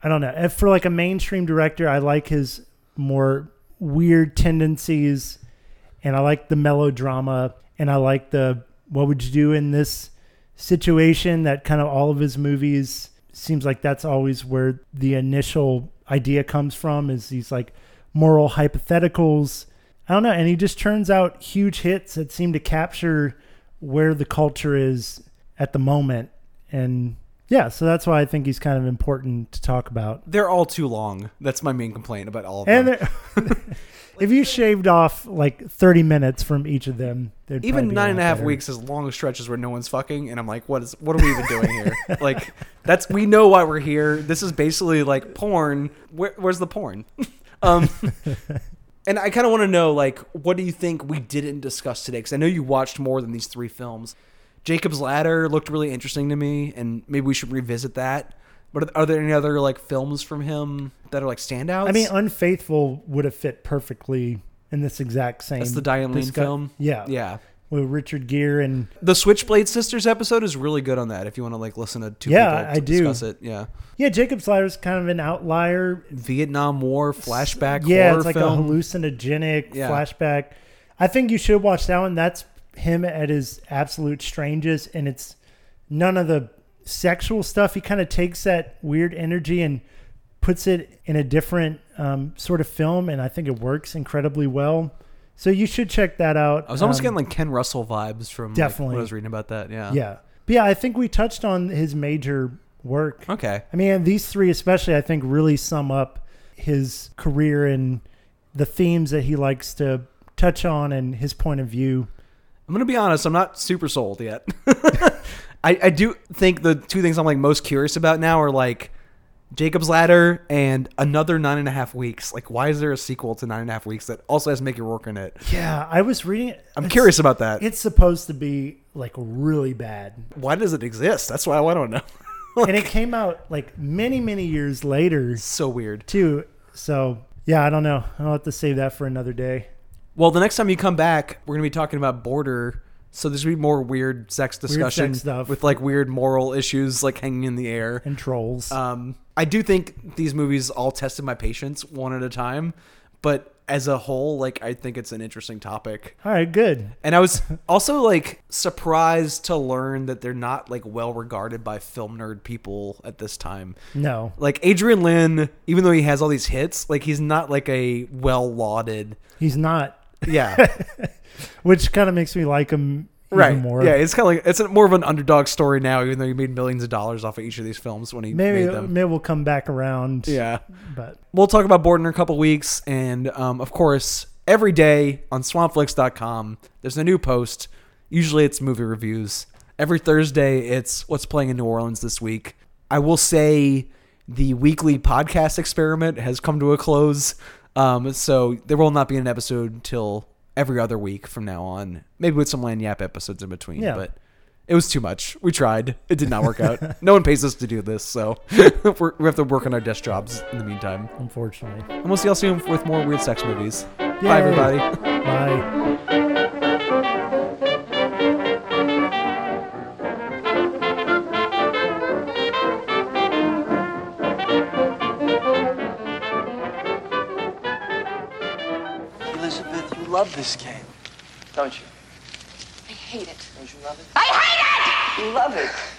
B: I don't know. If for like a mainstream director I like his more weird tendencies and I like the melodrama and I like the what would you do in this situation that kind of all of his movies seems like that's always where the initial idea comes from is these like moral hypotheticals. I don't know and he just turns out huge hits that seem to capture where the culture is at the moment and yeah so that's why I think he's kind of important to talk about
A: They're all too long. That's my main complaint about all of
B: and
A: them. <laughs>
B: if you shaved off like 30 minutes from each of them, they'd
A: Even nine and a half
B: better.
A: weeks is long stretches where no one's fucking, and I'm like, what is? What are we even doing here? <laughs> like, that's we know why we're here. This is basically like porn. Where, where's the porn? <laughs> um, and I kind of want to know, like, what do you think we didn't discuss today? Because I know you watched more than these three films. Jacob's Ladder looked really interesting to me, and maybe we should revisit that. But are, there any other like films from him that are like standouts?
B: I mean, Unfaithful would have fit perfectly in this exact same.
A: that's the Diane Lane film.
B: Yeah,
A: yeah.
B: with Richard Gere and
A: The Switchblade Sisters episode is really good on that. If you want to like listen to two
B: Yeah,
A: people
B: I do.
A: discuss it, yeah.
B: yeah, Jacob's Ladder is kind of an outlier.
A: Vietnam War flashback.
B: yeah,
A: horror
B: it's like
A: film.
B: a hallucinogenic
A: Yeah.
B: flashback. I think you should watch that one. That's him at his absolute strangest, and it's none of the sexual stuff. He kind of takes that weird energy and puts it in a different um, sort of film, and I think it works incredibly well. So you should check that out.
A: I was almost
B: Um,
A: getting like Ken Russell vibes from like,
B: Definitely.
A: I was reading about that. Yeah.
B: yeah, but yeah. I think we touched on his major work.
A: Okay.
B: I mean, these three especially, I think, really sum up his career and the themes that he likes to touch on and his point of view.
A: I'm gonna be honest. I'm not super sold yet. <laughs> I, I do think the two things I'm like most curious about now are like Jacob's Ladder and another nine and a half weeks. Like, why is there a sequel to nine and a half weeks that also has Mickey Rourke in it?
B: Yeah, I was reading it.
A: I'm
B: It's-
A: curious about that.
B: It's supposed to be like really bad.
A: Why does it exist? That's why I to know. <laughs>
B: and it came out like many, many years later,
A: so weird.
B: too. So, yeah, I don't know. I'll have to save that for another day.
A: Well, the next time you come back, we're gonna be talking about border. So there's gonna be more weird sex discussion
B: stuff.
A: with like weird moral issues like hanging in the air.
B: And trolls.
A: Um, I do think these movies all tested my patience one at a time, but as a whole, like I think it's an interesting topic.
B: All right, good.
A: And I was <laughs> also like surprised to learn that they're not like well regarded by film nerd people at this time.
B: No.
A: Like Adrian Lyne, even though he has all these hits, like he's not like a well lauded.
B: He's not,
A: Yeah. <laughs>
B: which kind of makes me like him even
A: right.
B: more.
A: Yeah, it's kind of like it's a, more of an underdog story now, even though he made millions of dollars off of each of these films when he
B: Maybe,
A: made them.
B: maybe we'll come back around.
A: Yeah.
B: But
A: We'll talk about Border in a couple weeks, and um, of course, every day on SwampFlix.com, there's a new post. Usually, it's movie reviews. Every Thursday, it's what's playing in New Orleans this week. I will say the weekly podcast experiment has come to a close, um, so there will not be an episode until every other week from now on. Maybe with some Lagniappe episodes in between,
B: Yeah.
A: but. It was too much. We tried. It did not work out. <laughs> no one pays us to do this, so <laughs> we're, we have to work on our desk jobs in the meantime.
B: unfortunately.
A: And we'll see y'all soon with more weird sex movies.
B: Yay.
A: Bye, everybody.
B: Bye.
H: Love this game, don't you?
F: I hate it.
H: Don't you love it?
F: I hate it!
H: You love it.